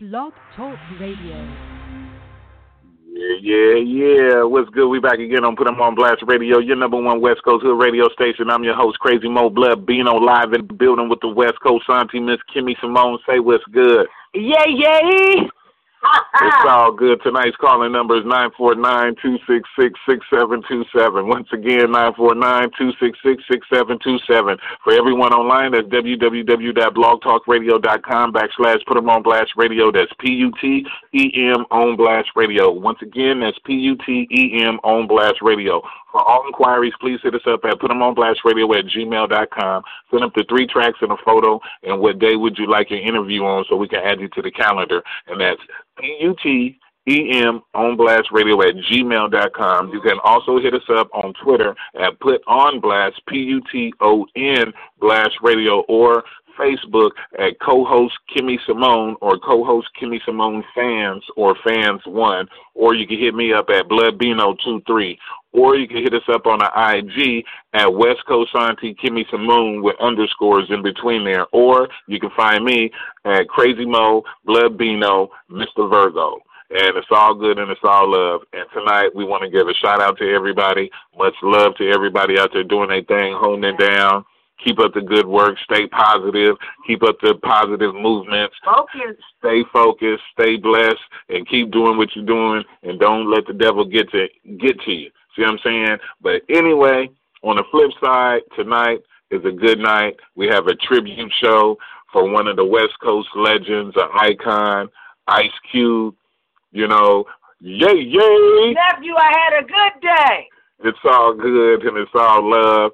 Blog Talk Radio. Yeah, yeah, yeah. What's good? We back again on Put 'em on Blast Radio, your number one West Coast Hood radio station. I'm your host, Crazy Mo Blood, being on live in the building with the West Coast Auntie, Miss Kimmy Simone. Say what's good. Yeah, yeah. It's all good. Tonight's calling number is 949-266-6727. Once again, 949-266-6727. For everyone online, that's www.blogtalkradio.com backslash put 'em on blast radio. That's P-U-T-E-M on blast radio. Once again, that's P-U-T-E-M on blast radio. For all inquiries, please hit us up at put 'em on blast radio at gmail.com. Send up the three tracks and a photo and what day would you like your interview on so we can add you to the calendar. And that's P-U-T-E-M on blast radio at gmail.com. You can also hit us up on Twitter at put on blast, P-U-T-O-N blast radio or Facebook at co-host Kimmy Simone or co-host Kimmy Simone fans or fans one, or you can hit me up at bloodbino23, or you can hit us up on the IG at West Coast Auntie Kimmy Simone with underscores in between there, or you can find me at Crazy Mo Blood Bino Mr. Virgo. And it's all good and it's all love. And tonight we want to give a shout out to everybody. Much love to everybody out there doing their thing, holding it down. Keep up the good work. Stay positive. Keep up the positive movements. Focus. Stay focused. Stay blessed, and keep doing what you're doing. And don't let the devil get to get to you. See what I'm saying? But anyway, on the flip side, tonight is a good night. We have a tribute show for one of the West Coast legends, an icon, Ice Cube. You know, yay, yay! Nephew, I had a good day. It's all good and it's all love.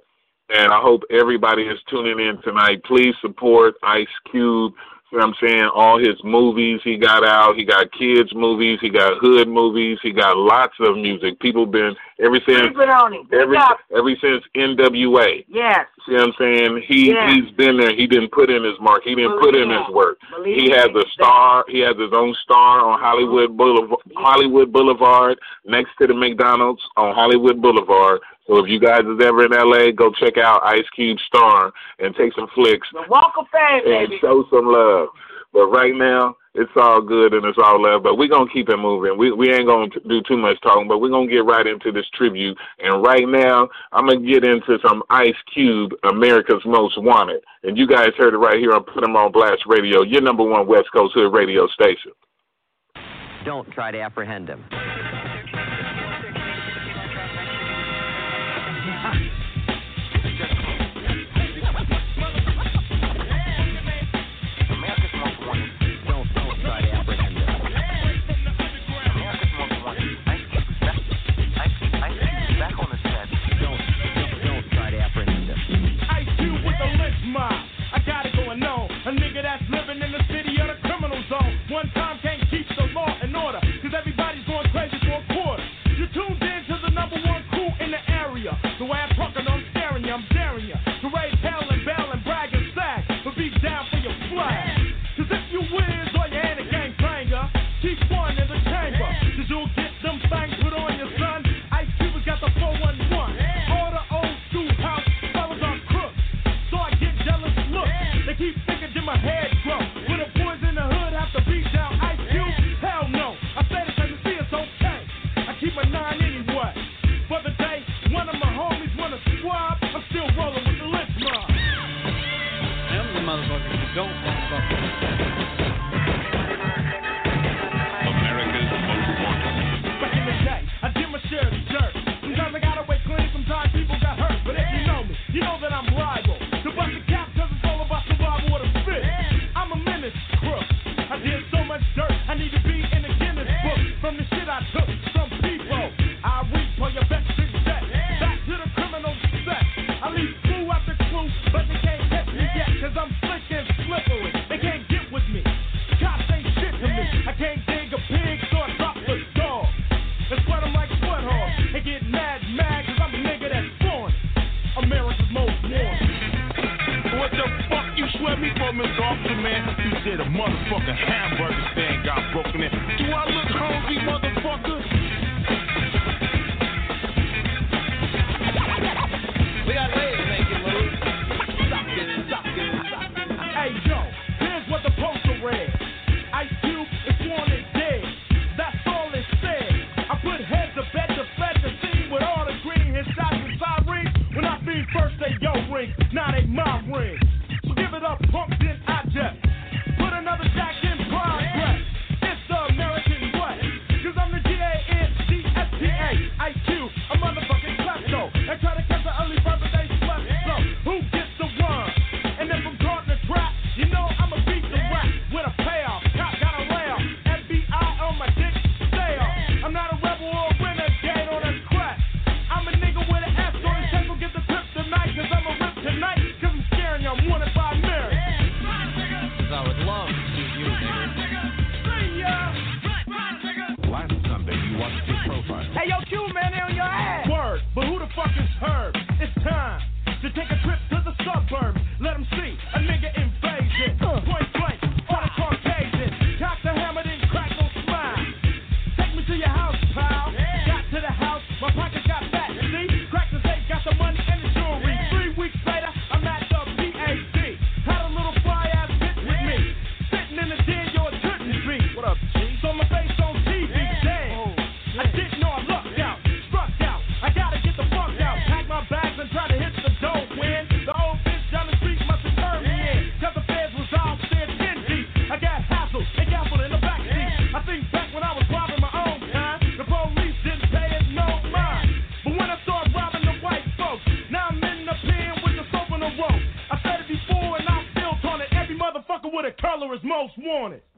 And I hope everybody is tuning in tonight. Please support Ice Cube. You know what I'm saying? All his movies he got out. He got kids movies. He got hood movies. He got lots of music. People been ever since Sleeping on him. every Wake since NWA. Yes. See what I'm saying? He Yeah. he's been there. He didn't put in his mark. He didn't put in Believe his work. Believe He has a star. He has his own star on Hollywood Boulevard, Hollywood Boulevard, next to the McDonald's on Hollywood Boulevard. So if you guys is ever in LA, go check out Ice Cube Star and take some flicks The Walk of Fame, and baby. show some love. But right now, it's all good and it's all love. But we're gonna keep it moving. We we ain't gonna do too much talking, but we're gonna get right into this tribute. And right now, I'm gonna get into some Ice Cube, America's Most Wanted. And you guys heard it right here on Put 'em on Blast Radio, your number one West Coast Hood radio station. Don't try to apprehend him. One time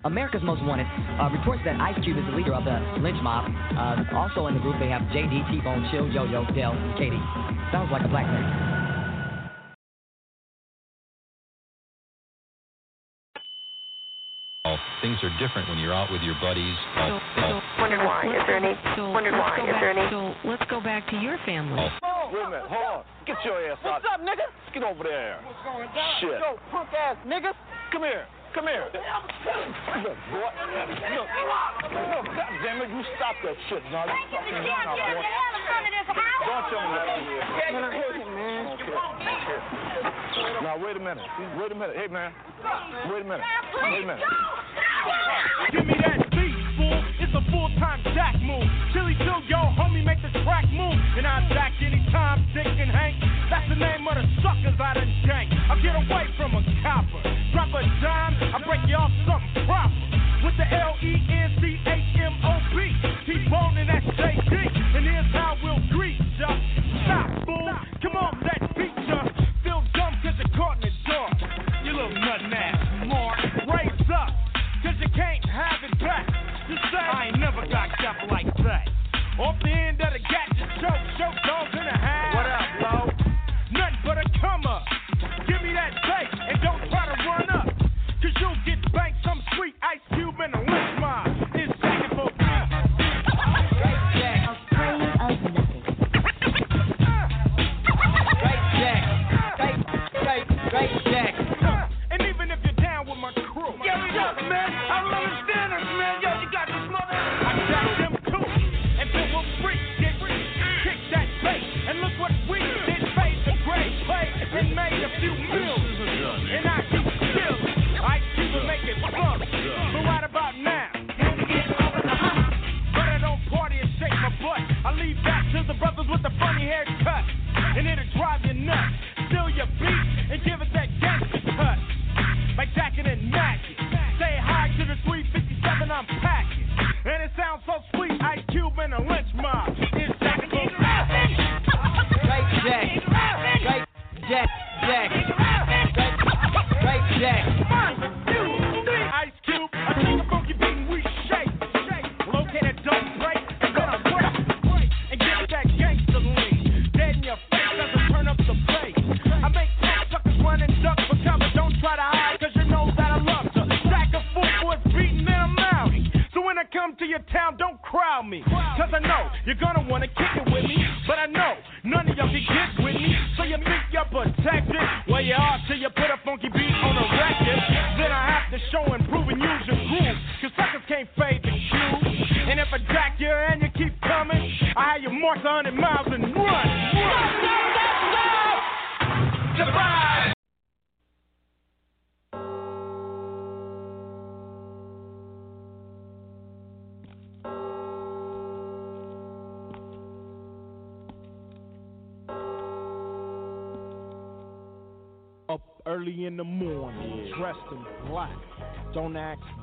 America's Most Wanted uh, reports that Ice Cube is the leader of the Lench Mob. Uh, also in the group, they have JD, T-Bone, Chill, Yo-Yo, Dell, K-Dee. Sounds like a black name. Things are different when you're out with your buddies. So, so Wondered why. Is there any? So Wondered let's why. go Is there back- any? So let's go back to your family. Wait a minute, hold on. Get your ass out. What's up, nigga? Get over there. What's going down? Shit. Yo, punk ass niggas. Come here. Come here. Look, boy. Look. Look, God damn it, you stop that shit. No, you fucking now, boy. Don't tell me do. Man, I hate him, man. Okay. Now, wait a minute. Wait a minute. Hey, man. Wait a minute. Wait a minute. Give me that beat, fool. It's a full-time jack move. Chilly Chill, yo, homie, make the track move. And I jack anytime, Dick and Hank. That's the name of the suckers I done jank. I get away from a copper. Drop a dime, I break you off something proper. With the L-E-N-C-H-M-O-B.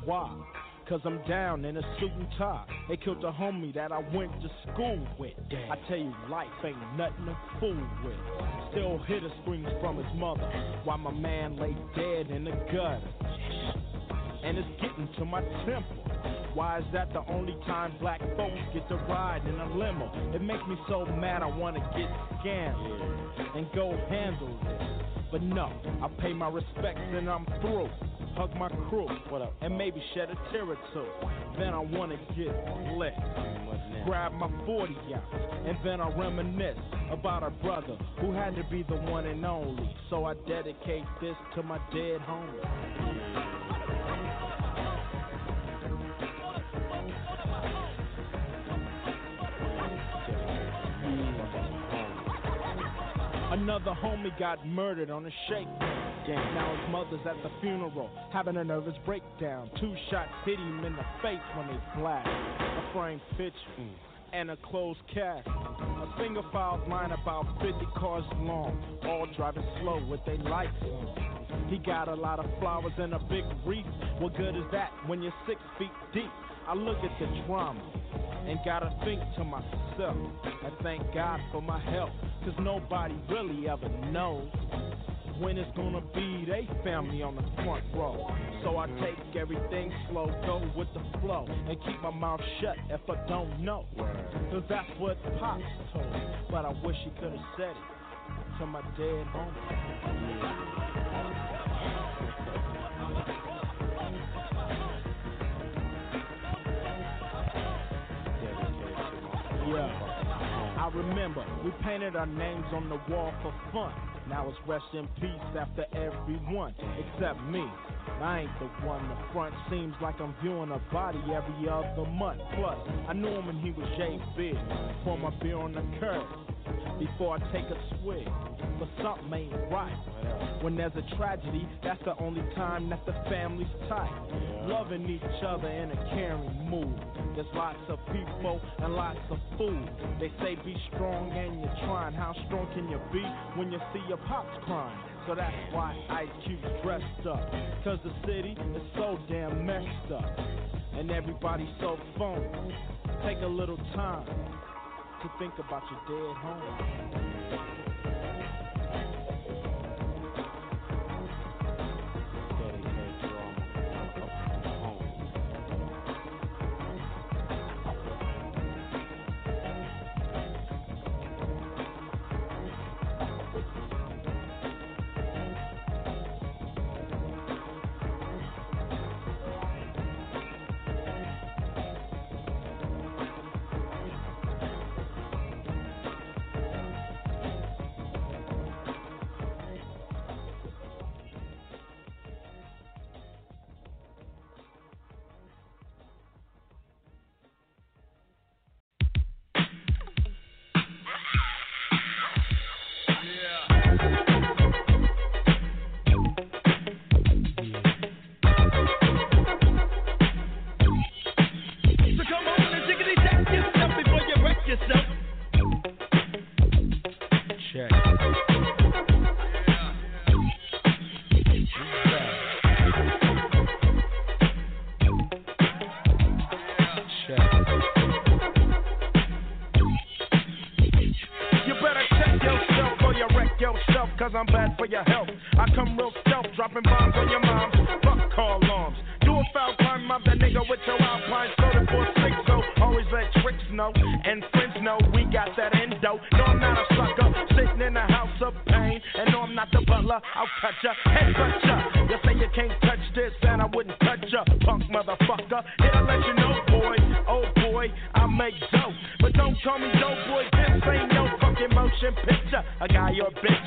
Why, cause I'm down in a suit and tie. They killed a homie that I went to school with. I tell you, life ain't nothing to fool with. Still hear the screams from his mother, while my man lay dead in the gutter. And it's getting to my temple. Why is that the only time black folks get to ride in a limo? It makes me so mad I wanna get scammed and go handle this. But no, I pay my respects and I'm through. Hug my crew, what up? And maybe shed a tear or two. Then I wanna get lit. Grab my 40 out, and then I reminisce about a brother who had to be the one and only. So I dedicate this to my dead homie. Another homie got murdered on a shake. Now his mother's at the funeral, having a nervous breakdown. Two shots hit him in the face when they flashed. A framed picture mm. and a closed cast. A single file line about 50 cars long, all driving slow with their lights on. He got a lot of flowers and a big wreath. What good is that when you're six feet deep? I look at the drama and gotta think to myself. I thank God for my health, cause nobody really ever knows when it's gonna be they family on the front row. So I take everything slow, go with the flow, and keep my mouth shut if I don't know. Cause that's what Pops told me, but I wish he could've said it to my dead homie. Yeah. I remember we painted our names on the wall for fun. Now it's rest in peace after everyone except me. I ain't the one. In the front seems like I'm viewing a body every other month. Plus, I knew him when he was J Big. Pour my beer on the curb before I take a swig. But something ain't right. When there's a tragedy, that's the only time that the family's tight. Loving each other in a caring mood. There's lots of people and lots of food. They say be strong and you're trying. How strong can you be when you see your pops crying? So that's why Ice Cube's dressed up. Cause the city is so damn messed up. And everybody's so phony. Take a little time to think about your dead home. Cause I'm bad for your health. I come real stealth, dropping bombs on your moms. Fuck call alarms. Do a foul crime, mob that nigga with your alpine soda for six, so always let tricks know. And friends know we got that endo. No, I'm not a sucker, sitting in a house of pain. And no, I'm not the butler, I'll cut ya, head cut ya. You say you can't touch this, and I wouldn't touch ya, punk motherfucker. Here to let you know, boy, oh boy, I make dope. But don't call me dope boy, this ain't no fucking motion picture. A guy or bitch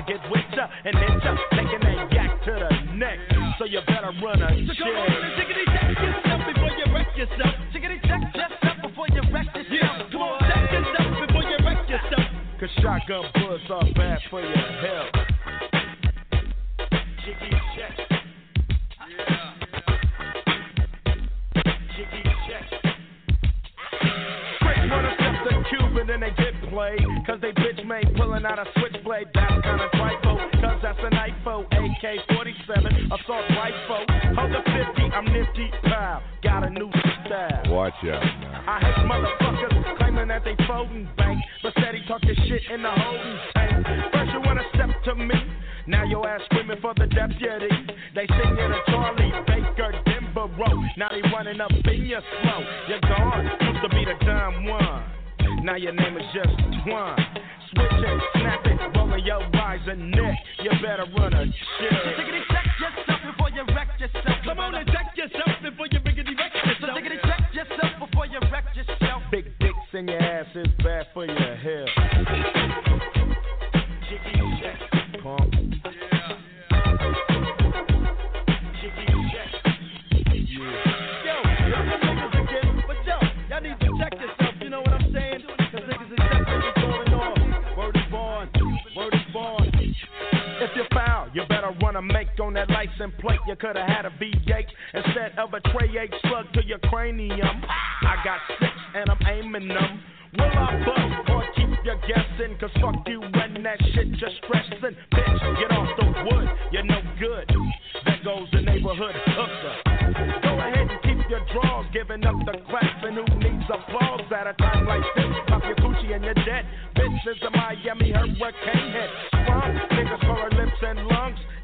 nigga get with ya and hit ya, taking that yak to the neck. So you better run a So check. come on jiggity jack yourself before you wreck yourself. Jiggity jack yourself before you wreck yourself. Yeah, come on, jack yourself before you wreck yourself. Cause shotgun bullets are bad for your health. Jiggy check. Tricks wanna step the Cuban and they get played. Cause they pulling out a switchblade. That's kinda trifle. Cause that's an IFO. AK 47 assault rifle. Hold the 50, I'm nifty. Pow. Got a new style. Watch out now. I hate motherfuckers claiming that they folding bank, but steady talking shit in the holding tank. First you wanna step to me, now your ass screaming for the deputy. They sing you to Charlie Baker, Denver Road. Now they running up in your slow. You're gone, used to be the dumb one. Now your name is just Twan. Switch it, snap it, rolling your eyes and neck. You better run a So shit. jiggity check yourself before you wreck yourself. Come on and check yourself before you biggity wreck yourself. So check yourself before you wreck yourself. Big dicks in your ass is bad for your health. A make on that license plate. You could have had a V8 instead of a tray H slug to your cranium. I got six and I'm aiming them. Will I bust or keep you guessing? Cause fuck you when that shit just stressing. Bitch, get off the wood, you're no good. There goes the neighborhood hooker. Go ahead and keep your drawers, giving up the claps. And who needs applause at a time like this? Pop your coochie and you're dead. Bitch is a Miami hurricane head. Strong niggas for her lips and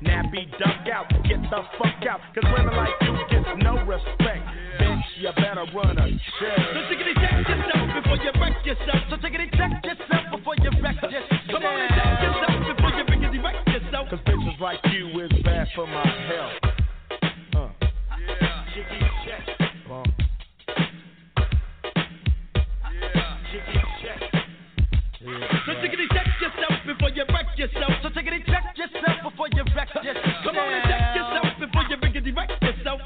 Nappy duck out, get the fuck out. Cause women like you get no respect. Bitch, you better run a check. So take it check yourself before you wreck yourself. So take it check yourself before you wreck yourself. Come on and check yourself before you begin wreck yourself. Cause bitches like you is bad for my health. Uh. Jiggy check. Bump. Jiggy check. So take it check yourself before you wreck yourself. Yourself before you wreck yourself. Come on and check yourself before you begin wreck yourself.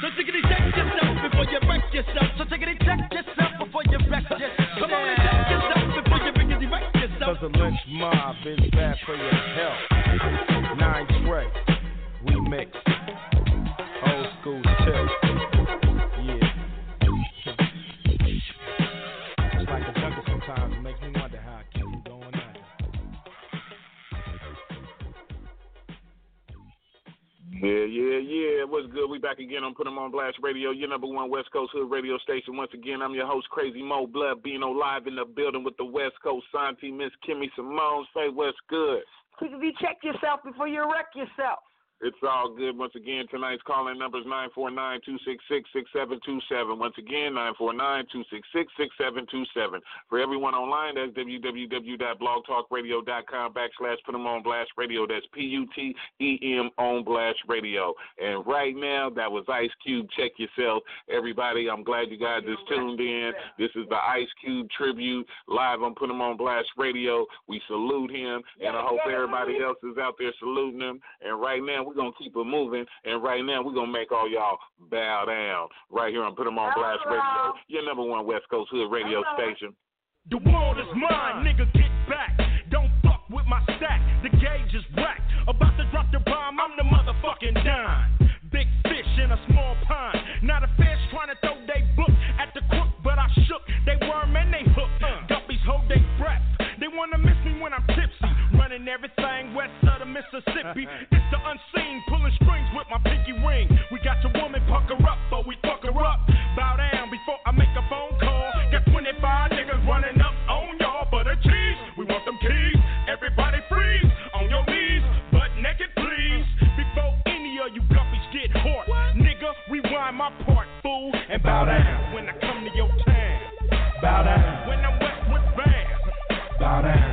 So take it check yourself before you wreck yourself. So take it check yourself before you wreck yourself. Come on and check yourself before you begin wreck yourself. Cause the Lench Mob is bad for your health. Nine Trey, remix. Old school tip. Yeah, yeah, yeah. What's good? We back again on Put 'em on Blast Radio, your number one West Coast Hood radio station. Once again, I'm your host, Crazy Mo Blood, being live in the building with the West Coast Santi, Miss Kimmy Simone. Say what's good. Quick, if you check yourself before you wreck yourself. It's all good. Once again, tonight's calling number is 949-266-6727. Once again, 949-266-6727. For everyone online, that's www.blogtalkradio.com backslash put them on blast radio. That's P-U-T-E-M on blast radio. And right now, that was Ice Cube. Check yourself. Everybody, I'm glad you guys just tuned in. This is the Ice Cube tribute live on Put 'em on blast radio. We salute him, and I hope everybody else is out there saluting him. And right now, we're going to keep it moving. And right now, we're going to make all y'all bow down right here on Put 'em on Blast Radio, your number one West Coast Hood radio station. The world is mine, nigga, get back. Don't fuck with my stack, the gauge is whack. About to drop the bomb, I'm the motherfucking dime. Big fish in a small pond. Not a Running everything west of the Mississippi. It's the unseen, pulling strings with my pinky ring. We got your woman pucker up, but we fuck her up. Bow down before I make a phone call. Got 25 niggas running up on y'all for the cheese. We want them keys. Everybody freeze on your knees, butt naked, please. Before any of you guppies get hot, nigga, rewind my part, fool, and bow down when I come to your town. Bow down when I'm Westwood bound. Bow down.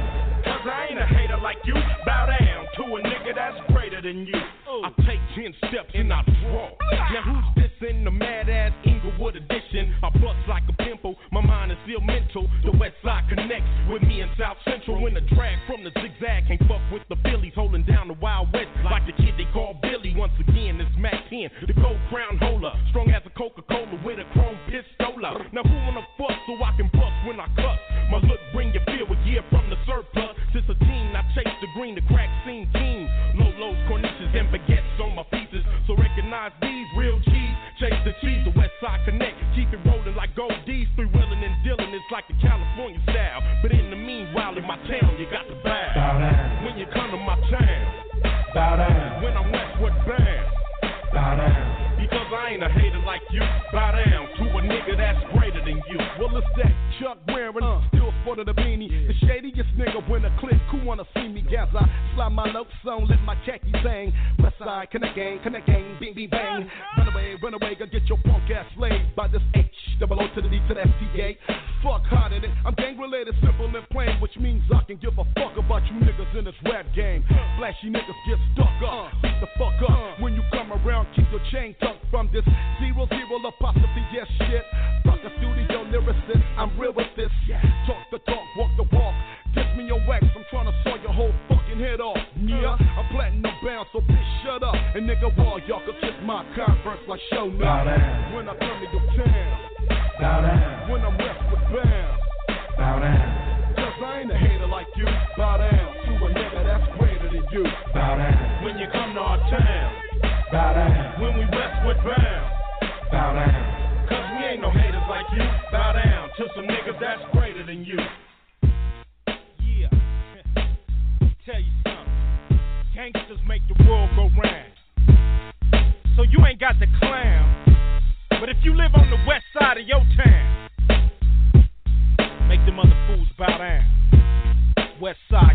Greater than you. Oh. I take ten steps and I draw. Ah. Now who's this in the mad ass Inglewood edition? I bust like a pimple, my mind is still mental. The west side connects with me in South Central. When the drag from the zigzag can't fuck with the Phillies, holding down the Wild West like the kid they call Billy. Once again, it's Mack 10, the gold crown holder, strong as Connect. Keep it rolling like gold D's. Three wheeling and dealing, it's like the California style. But in the meanwhile, in my town, you got to bow. Bow down. When you come to my town. Bow down. When I'm westward bound. Bow down. Because I ain't a hater like you. Bow down to a nigga that's greater than you. Well, it's that Chuck wearing, uh. still sport of the beanie. The shadiest nigga when a click who wanna see me as I slide my notes on, let my khaki bang. West side, connect gang, connect gang, bing, bing, bang. Run away, run away, go get your punk ass slayed by this H, double O to the D to the S T A. Fuck harder than I'm gang related, simple and plain, which means I can give a fuck about you niggas in this rap game. Flashy niggas get stuck up, uh. beat the fuck up. Uh. When you come around, keep your chain tucked from this zero zero apostrophe yes shit. Fuck a studio lyricist, I'm real with this. Talk the talk, walk the walk. Kiss me your wax, I'm trying to saw your whole fucking head off. Yeah, uh. I'm platinum bound, so bitch shut up. And nigga, wall y'all can kiss my converse like show now. Bow down. When I come to your town. Bow down. When I'm westward bound. Bow down. Cause I ain't a hater like you. Bow down to a nigga that's greater than you. Bow down. When you come to our town. Bow down. When we westward bound. Bow down. Cause we ain't no haters like you. Bow down to some niggas that's greater than you. Yeah. Tell you something. Gangsters make the world go round. So you ain't got the clown. But if you live on the west side of your town, make them other fools bow down. West side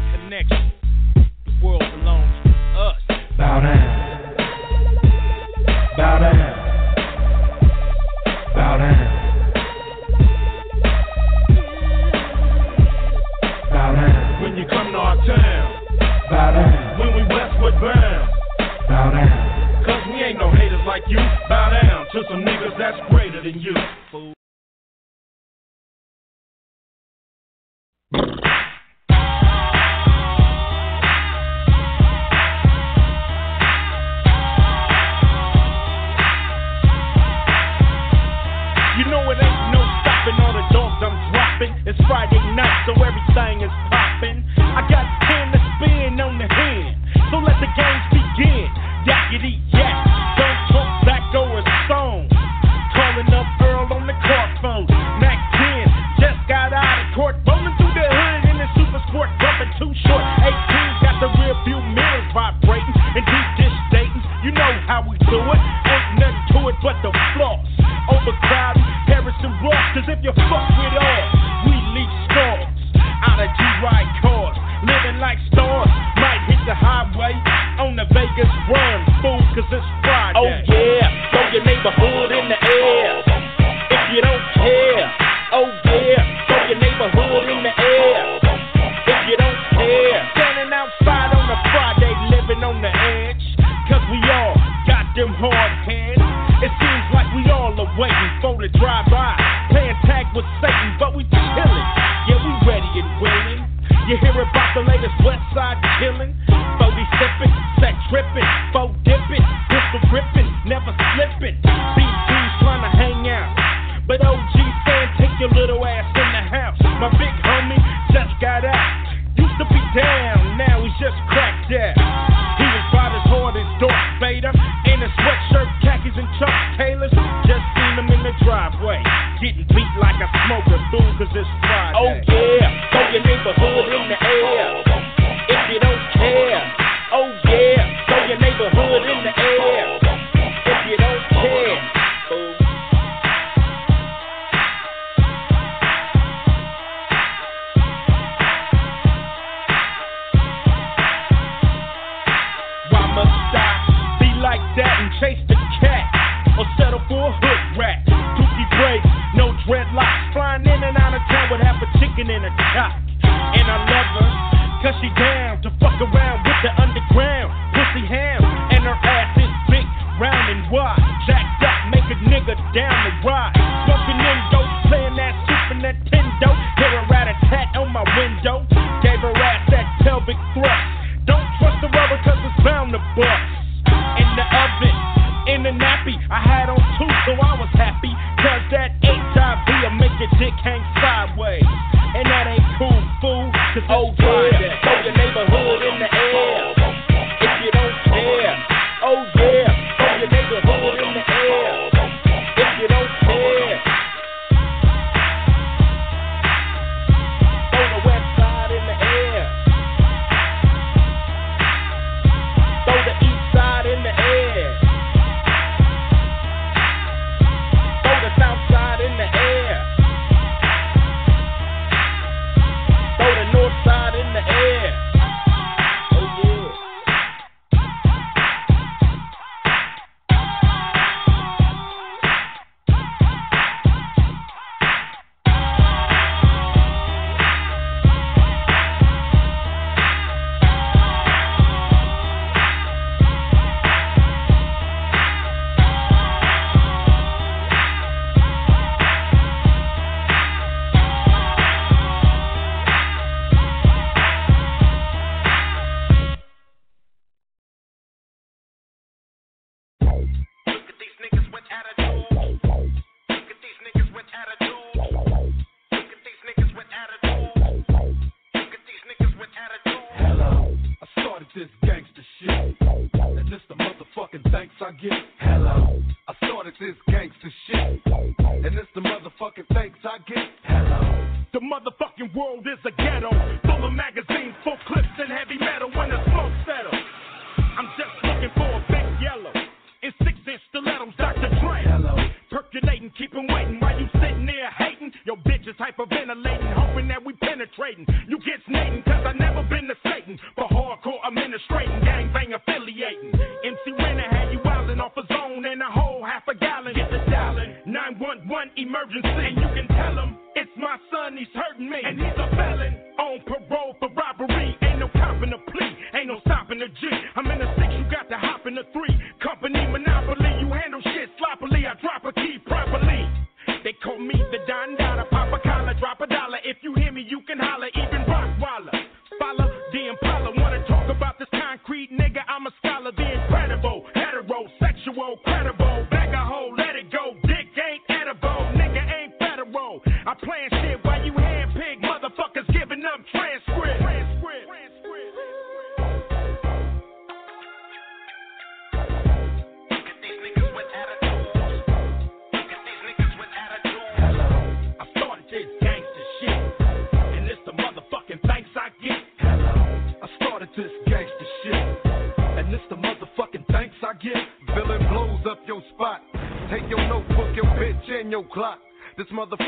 motherfucker.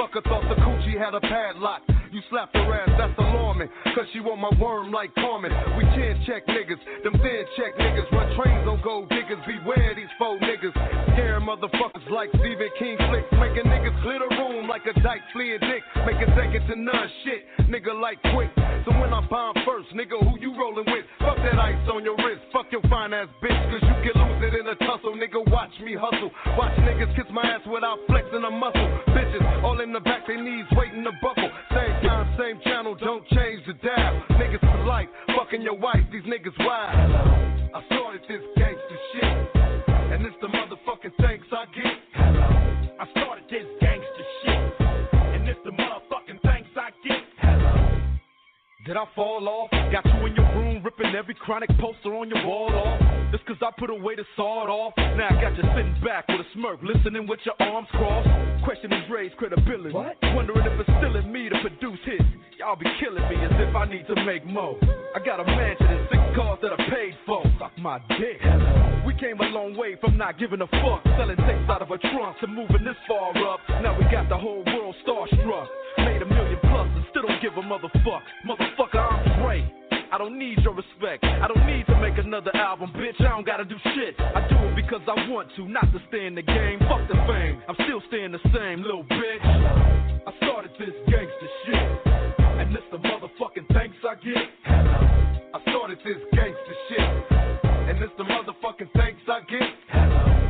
way to saw it off. Now I got you sitting back with a smirk, listening with your arms crossed. Questioning Dre's credibility. What? Wondering if it's still in me to produce hits. Y'all be killing me as if I need to make more. I got a mansion and six cars that I paid for. Suck my dick. We came a long way from not giving a fuck. Selling tapes out of a trunk to moving this far up. Now we got the whole world starstruck. Made a million plus and still don't give a motherfuck. Motherfucker, I'm great. I don't need your respect. I don't need to make another album, bitch. I don't gotta do shit. I do it because I want to, not to stay in the game. Fuck the fame. I'm still staying the same, little bitch. I started this gangster shit, and it's the motherfucking thanks I get. I started this gangster shit, and it's the motherfucking thanks I get.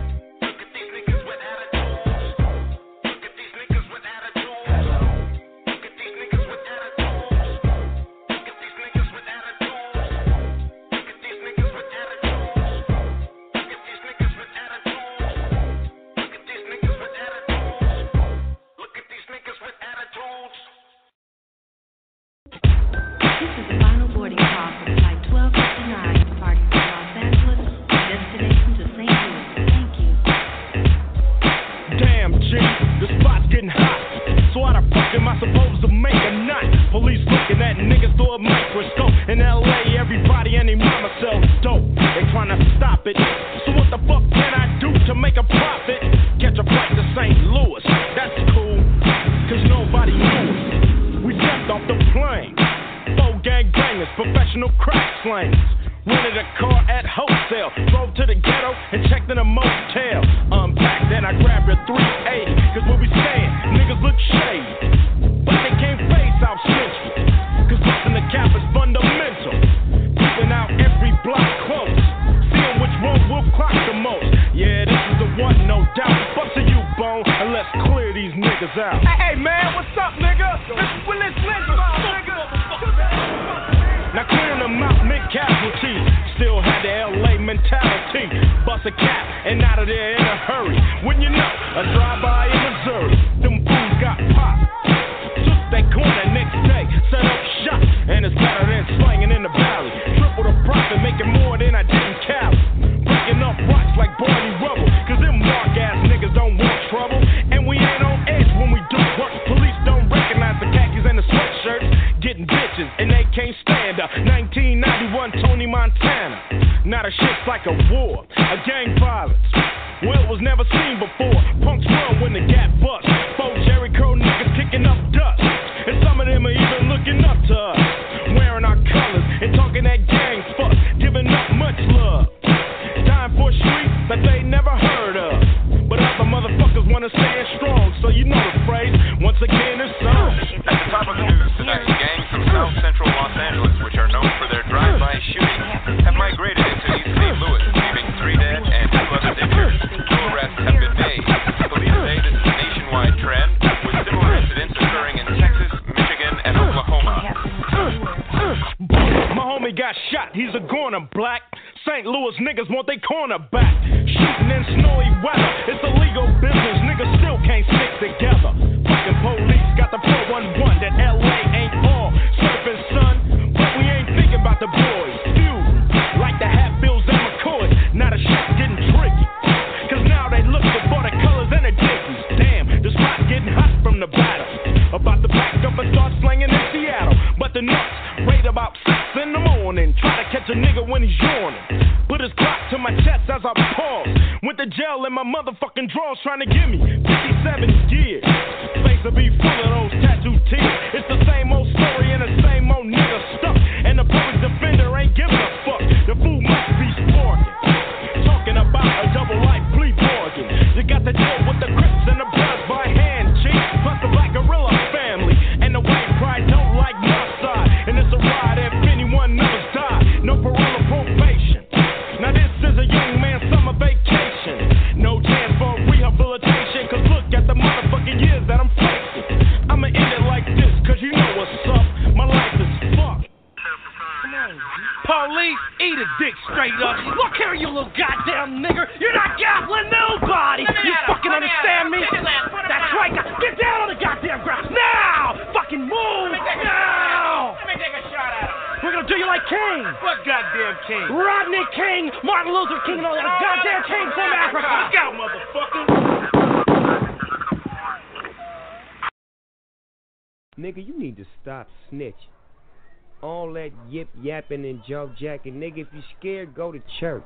Joke jacking. Nigga, if you scared, go to church.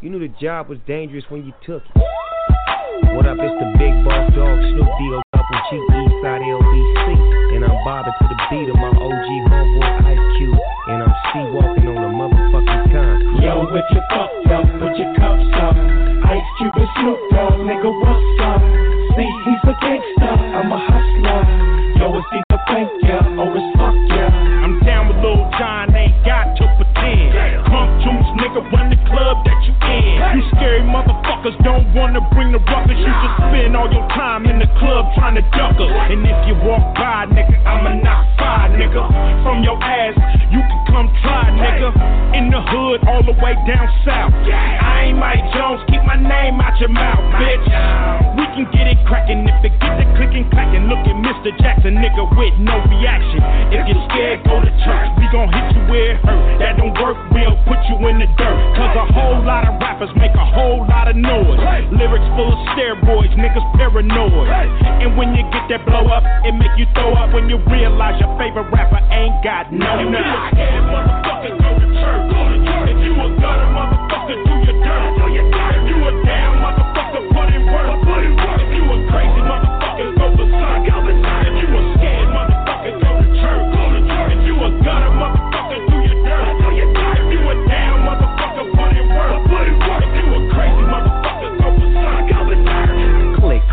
You knew the job was dangerous when you took it. What up, it's the big boss dog, Snoop D.O. with G Eastside LBC. And I'm bobbing to the beat of my OG homeboy Ice Cube. And I'm sea walking on a motherfucking concrete. Yo, if you fucked up, put your cups up. Ice Cube and Snoop Dogg, nigga, what's up? See, he's a gangster, I'm a hustler. Yo, it's either thank ya motherfuckers don't wanna bring the ruckus. You just spend all your time in the club trying to duck us. And if you walk by, nigga, I'ma knock five, nigga. From your ass, you can come try, nigga. In the hood, all the way down south. I ain't Mike Jones, keep my name out your mouth, bitch. Can get it crackin' if it get the clickin' clackin'. Look at Mr. Jackson, nigga, with no reaction. If you're scared, go to church. We gon' hit you where it hurt. That don't work, we'll put you in the dirt. Cause a whole lot of rappers make a whole lot of noise. Lyrics full of steroids, niggas paranoid. And when you get that blow up, it make you throw up when you realize your favorite rapper ain't got no If you a scared motherfucker, go to church. Go to church. If you a gutter motherfucker,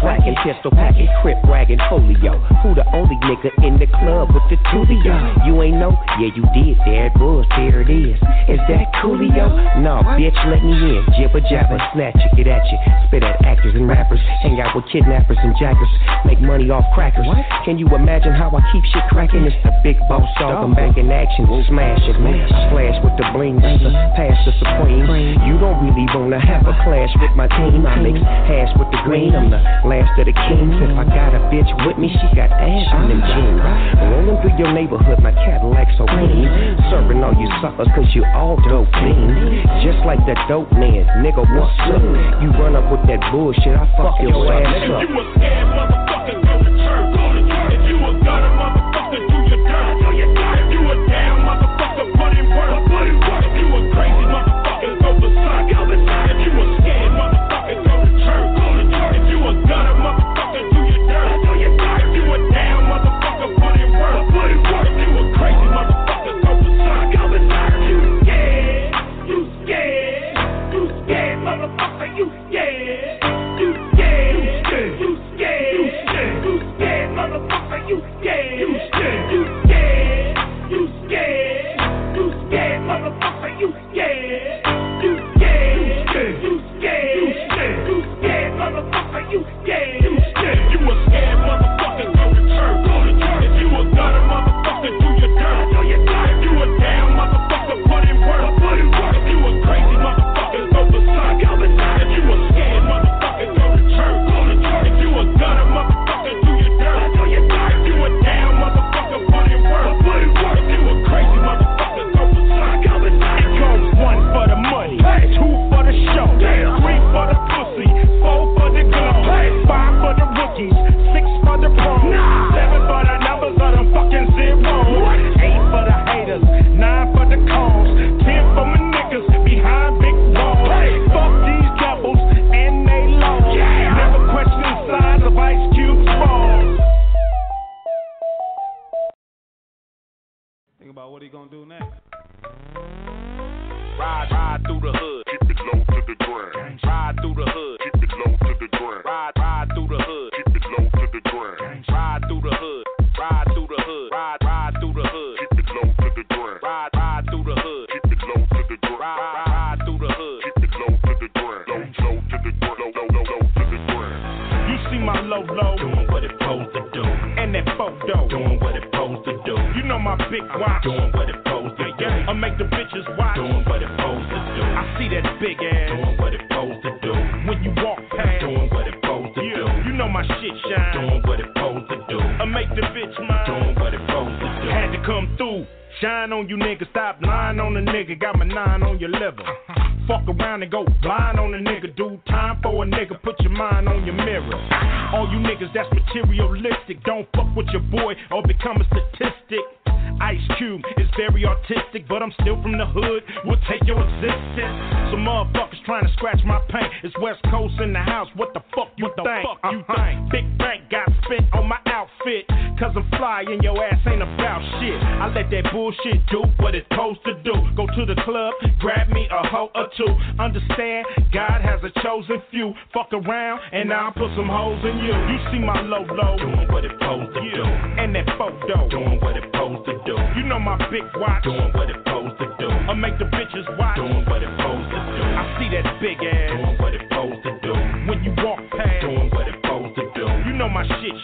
clacking, pistol packing, crip wagging, folio. Who the only nigga in the club with the tulio? You ain't know? Yeah, you did. There it was. There it is. Is that Coolio? No, bitch, let me in. Jibber jabber, snatch it, get at you. Spit at actors and rappers. Hang out with kidnappers and jackers. Make money off crackers. Can you imagine how I keep shit cracking? It's the big boss dog. I'm back in action. Go smash it, man. I flash with the bling. Pass the supreme. You don't really wanna have a clash with my team. I mix hash with the green. I'm the last of the kings. If I got a bitch with me, she got ass on them jeans. Rolling through your neighborhood, my Cadillac so clean. Serving all you suckers cause you all dope clean. Just like the dope man, nigga, what's up? You run up with that bullshit, I fuck your ass up. You a scared motherfucker,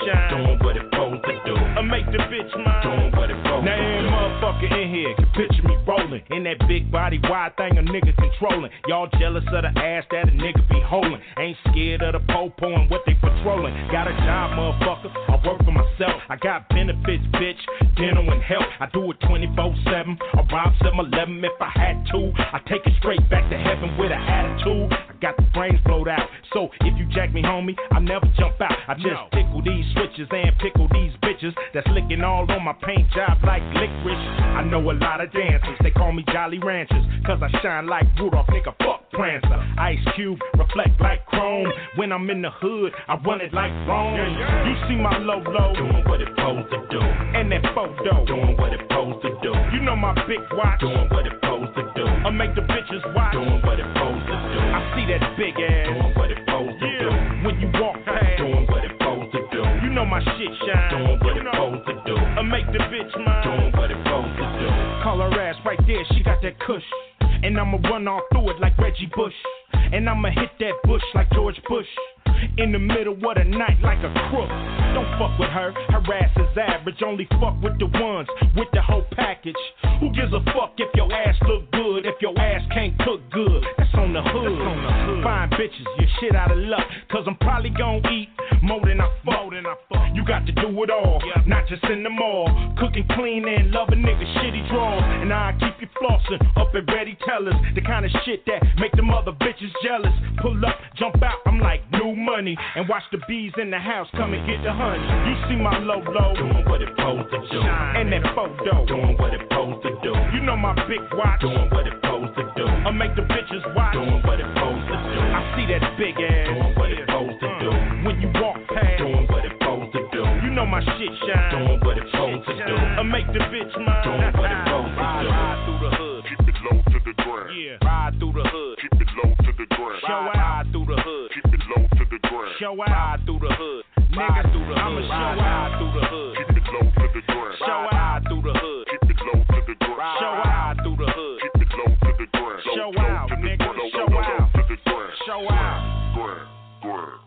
shine. Doing what it supposed to do. I make the bitch mine. Doing what it supposed Now to do. motherfucker in here can picture me rolling in that big body wide thing a nigga controlling. Y'all jealous of the ass that a nigga be holding. Ain't scared of the popo and what they patrolling. Got a job, motherfucker. I work for myself. I got benefits, bitch. Dental and health. I do it 24-7. I rob 7-Eleven if I had to. I take it straight back to heaven brains blowed out. So if you jack me, homie, I never jump out. I just No. tickle these switches and pickle these that's licking all on my paint job like licorice. I know a lot of dancers, they call me Jolly Ranchers, cause I shine like Rudolph, nigga, fuck Prancer. Ice Cube, reflect like chrome. When I'm in the hood, I run it like Rome. You see my low low, Doing what it supposed to do. and that photo. Doing what it supposed to do. You know my big watch, Doing what it supposed to do. I make the bitches watch. Doing what it supposed to do. I see that big ass. Doing what it supposed to do. When you walk past. Doing what it supposed to do. You know my shit shine. Doing what You it know, supposed to do. I make the bitch mine. Doing what it's supposed to do. Call her ass right there, she got that kush. And I'ma run all through it like Reggie Bush. And I'ma hit that bush like George Bush. In the middle of the night like a crook. Don't fuck with her, her ass is average. Only fuck with the ones with the whole package. Who gives a fuck if your ass look good? If your ass can't cook good, that's on the hood. Fine bitches, you're shit out of luck. Cause I'm probably gon' eat more than I fuck. Than I fuck. You got to do it all, not just in the mall. Cooking clean and love a nigga shitty draws. And I keep you flossing up at ready tellers. The kind of shit that make the mother bitches jealous. Pull up, jump out, I'm like new money. And watch the bees in the house come and get the honey. You see my low low. Doing what it supposed to do. And that photo. Doing what it supposed to do. You know my big watch. Doing what it supposed to do. I make the bitches watch. Doing what it supposed to do. I see that big ass. Doing what it supposed to do. Mm. When you walk past. Doing what it supposed to do. You know my shit shine. Doing what it supposed to do. I make the bitch mine. Doing what it supposed to do. Ride through the hood. Keep it low to the ground. Yeah. Ride through the hood. Keep it low to the ground. Show ride, out. ride through the hood. The ground. Show out. Ride through the hood. Nigga, through the I'ma hood. show ride, out. ride through the hood. Keep it low to the ground. Show out. through the hood. Keep it low to the ground. Show out. through the hood. Keep it low to the ground. Show out, nigga. ground. Low, Show out. low to the ground. Show out. Ground, ground.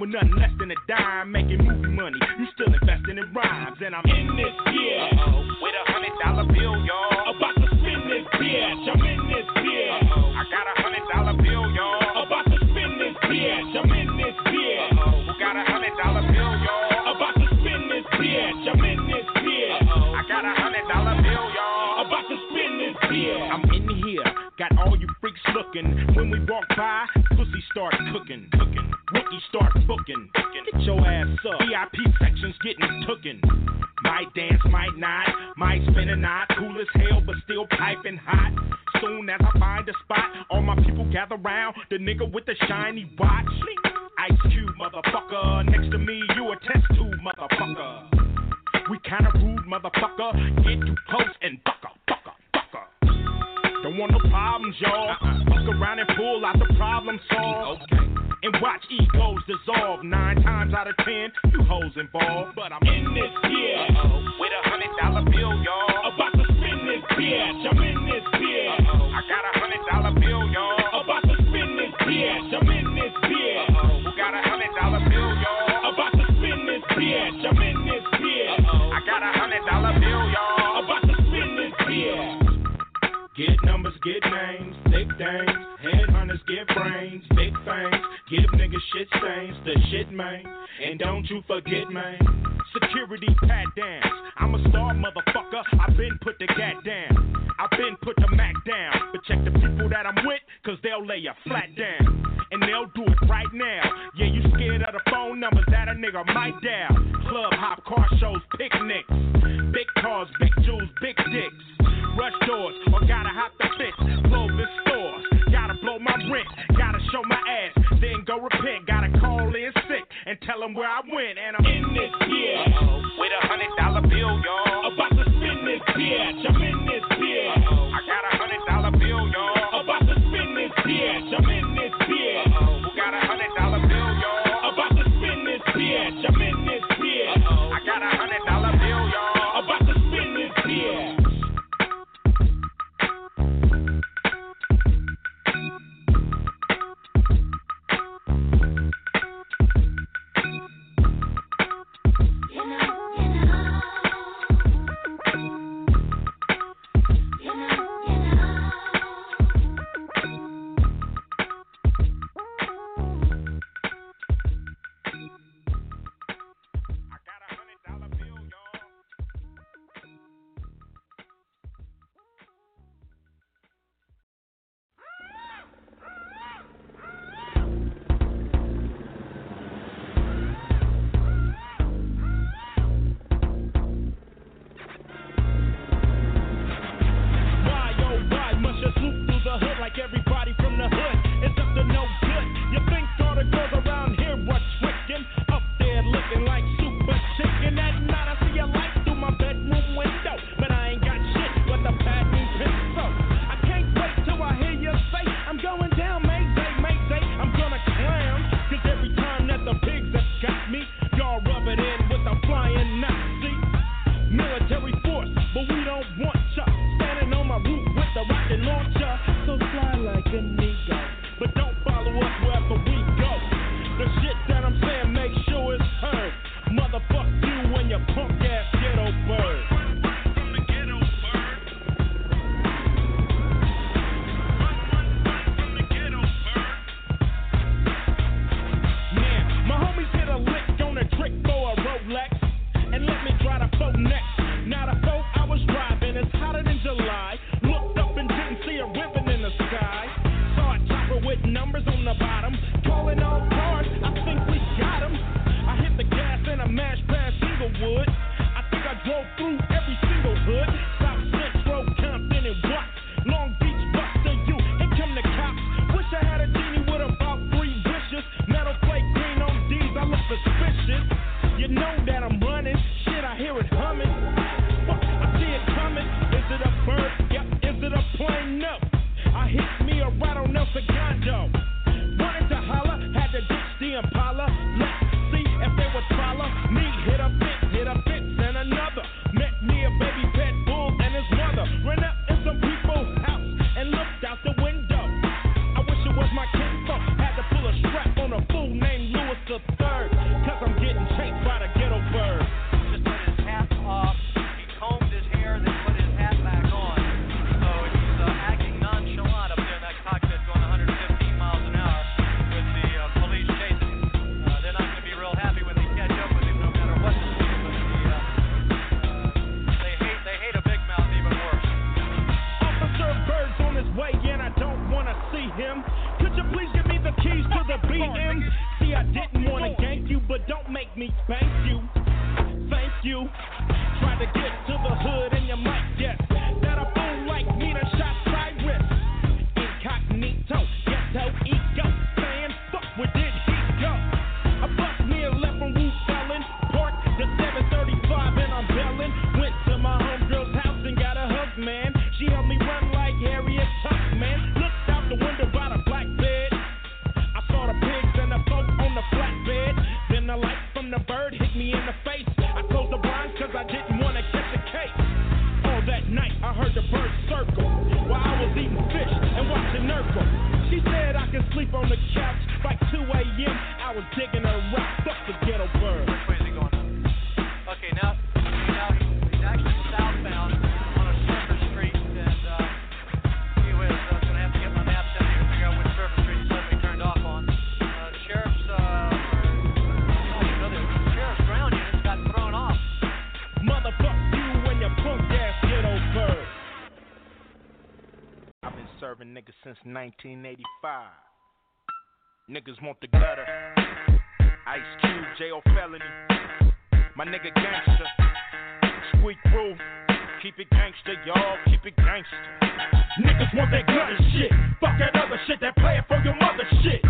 With nothing less than a dime. Making movie money. You still investing in rhymes. And I'm in this up. VIP sections getting tooken. Might dance, might not. Might spin a knot. Cool as hell, but still piping hot. Soon as I find a spot, all my people gather round. The nigga with the shiny watch. Ice Cube, motherfucker. Next to me, you a test tube, motherfucker. We kinda rude, motherfucker. Get too close and fucker, fucker, fucker. Don't want no problems, y'all. Fuck around and pull out the problem solved. Watch egos dissolve. Nine times out of ten, you hoes involved. But I'm in this year. With a hundred dollar bill, y'all. About to spin this bitch. I'm in this bitch. I got a hundred dollar bill, y'all. About to spin this bitch. I'm in this bitch. Who got a hundred dollar bill, y'all? About to spin this bitch. I'm in this bitch. I got a hundred dollar bill, y'all. About to spin this bitch. Get numbers, get names, thick things. Headhunters get brains, big. Give niggas shit stains, the shit, man. And don't you forget, man. Security pat dance. I'm a star, motherfucker. I've been put the gat down. I've been put the Mac down. But check the people that I'm with, cause they'll lay you flat down. And they'll do it right now. Yeah, you scared of the phone numbers that a nigga might dial. Club hop, car shows, picnics. Big cars, big jewels, big dicks. Rush doors, or gotta hop the fence. Clothing stores, gotta blow my rent. Gotta show my ass, then go repent. Gotta call in sick and tell them where I went. And I'm in this year. With a hundred dollar bill, y'all. About to spin this bitch. I'm in this bitch. I got a hundred dollar bill, y'all. About to spin this bitch. I'm in this bitch. 1985. Niggas want the gutter. Ice Cube, jail felony. My nigga gangster. Squeak rule. Keep it gangster, y'all. Keep it gangster. Niggas want that gutter shit. Fuck that other shit. That player for your mother shit.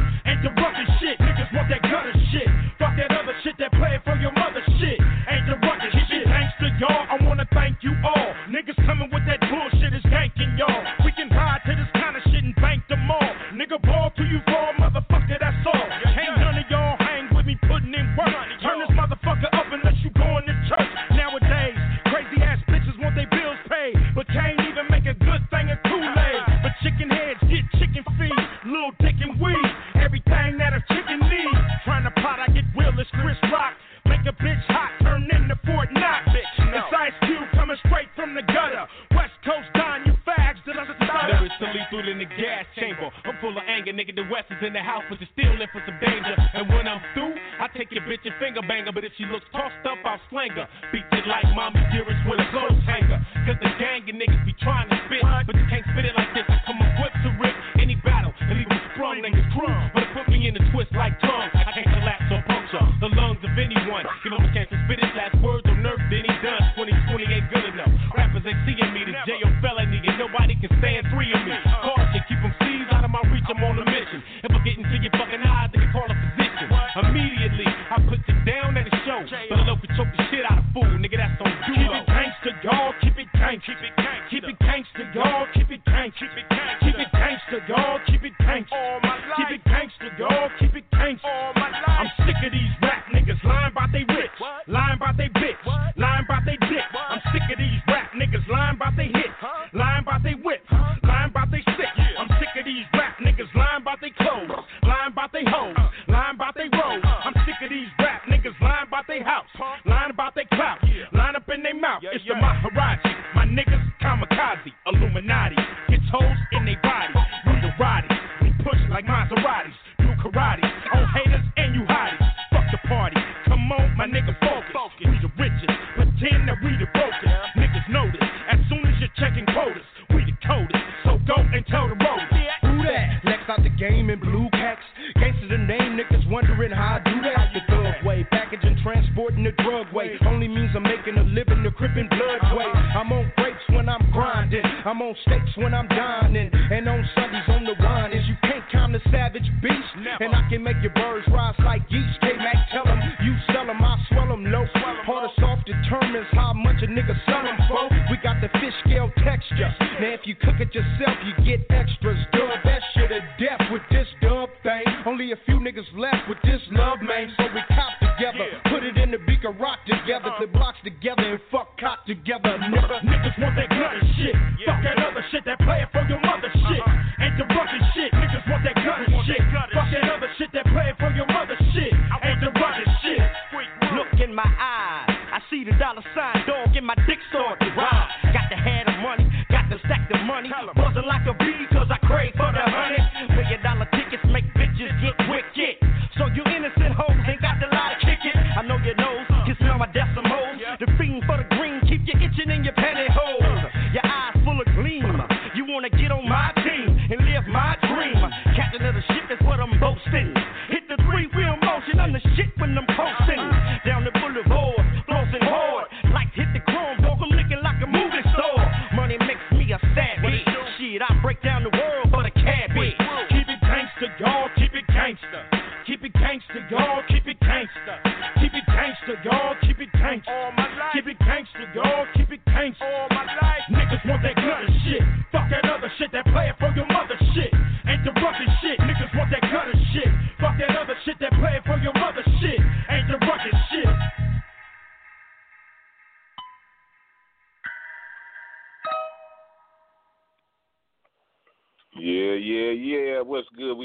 Keep it gangster, y'all. Keep it gangster. Keep it gangster, y'all. Keep it gangster. All my life. Keep it gangster, y'all. Keep it gangster.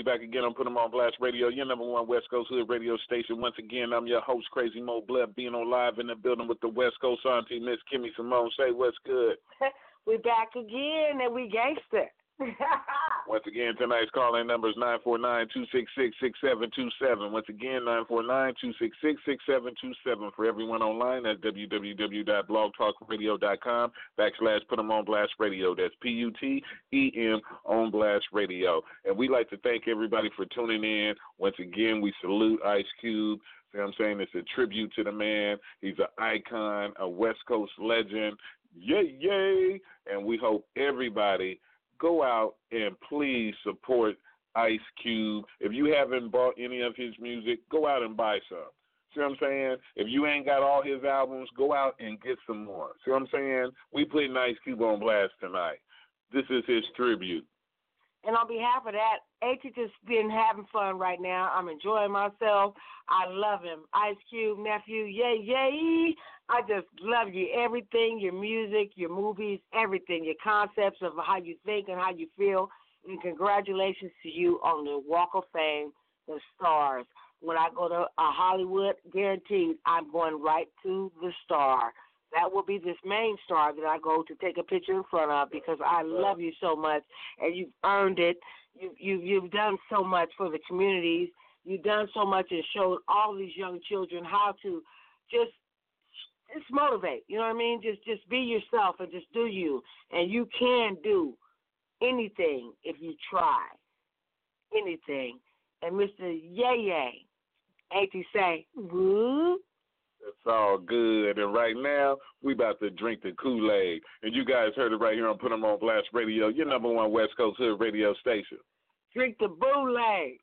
Back again on Put 'em on Blast Radio, your number one West Coast Hood radio station. Once again, I'm your host, Crazy Mo Blood, being on live in the building with the West Coast auntie, Miss Kimmy Simone. Say what's good. we back again and we gangster. Once again, tonight's calling number is 949-266-6727. Once again, 949-266-6727. For everyone online, that's www.blogtalkradio.com backslash put 'em on blast radio. That's P-U-T-E-M on blast radio. And we'd like to thank everybody for tuning in. Once again, we salute Ice Cube. See what I'm saying? It's a tribute to the man. He's an icon, a West Coast legend. Yay, yay. And we hope everybody go out and please support Ice Cube. If you haven't bought any of his music, go out and buy some. See what I'm saying? If you ain't got all his albums, go out and get some more. See what I'm saying? We putting Ice Cube on blast tonight. This is his tribute. And on behalf of that, AT just been having fun right now. I'm enjoying myself. I love him. Ice Cube, nephew, yay, yay. I just love you. Everything, your music, your movies, everything, your concepts of how you think and how you feel. And congratulations to you on the Walk of Fame, the stars. When I go to Hollywood, guaranteed I'm going right to the star. That will be this main star that I go to take a picture in front of because I love you so much and you've earned it. You you you've done so much for the communities. You've done so much and showed all these young children how to just just motivate. You know what I mean? Just just be yourself and just do you. And you can do anything if you try. Anything. And Mr. Yay Yay, ain't he say, woo? It's all good. And right now, we about to drink the Kool-Aid. And you guys heard it right here on Put 'em on Blast Radio, your number one West Coast Hood radio station. Drink the Boulay.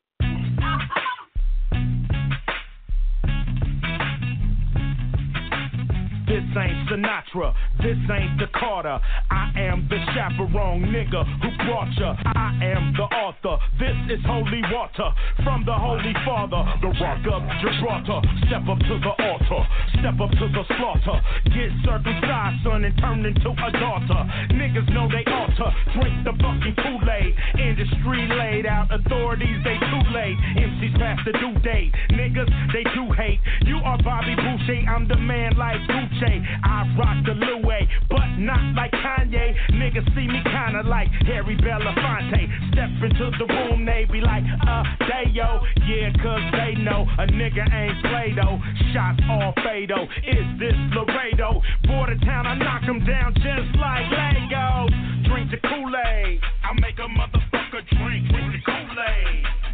Ain't Sinatra, this ain't the Carter. I am the chaperone nigga who brought ya. I am the author. This is holy water from the Holy Father. The rock of Gibraltar. Step up to the altar, step up to the slaughter. Get circumcised, son, and turn into a daughter. Niggas know they oughta drink the fucking Kool-Aid. Industry laid out, authorities they too late. MCs past the due date. Niggas they do hate. You are Bobby Boucher, I'm the man like Gucci. I rock the Louis, but not like Kanye. Niggas see me kinda like Harry Belafonte. Step into the room, they be like, uh, they yo. Yeah, cause they know a nigga ain't Play-Doh. Shots all Fado. Is this Laredo? Border town, I knock 'em down just like Legos. Drink the Kool-Aid. I make a motherfucker drink. Drink the Kool-Aid. Let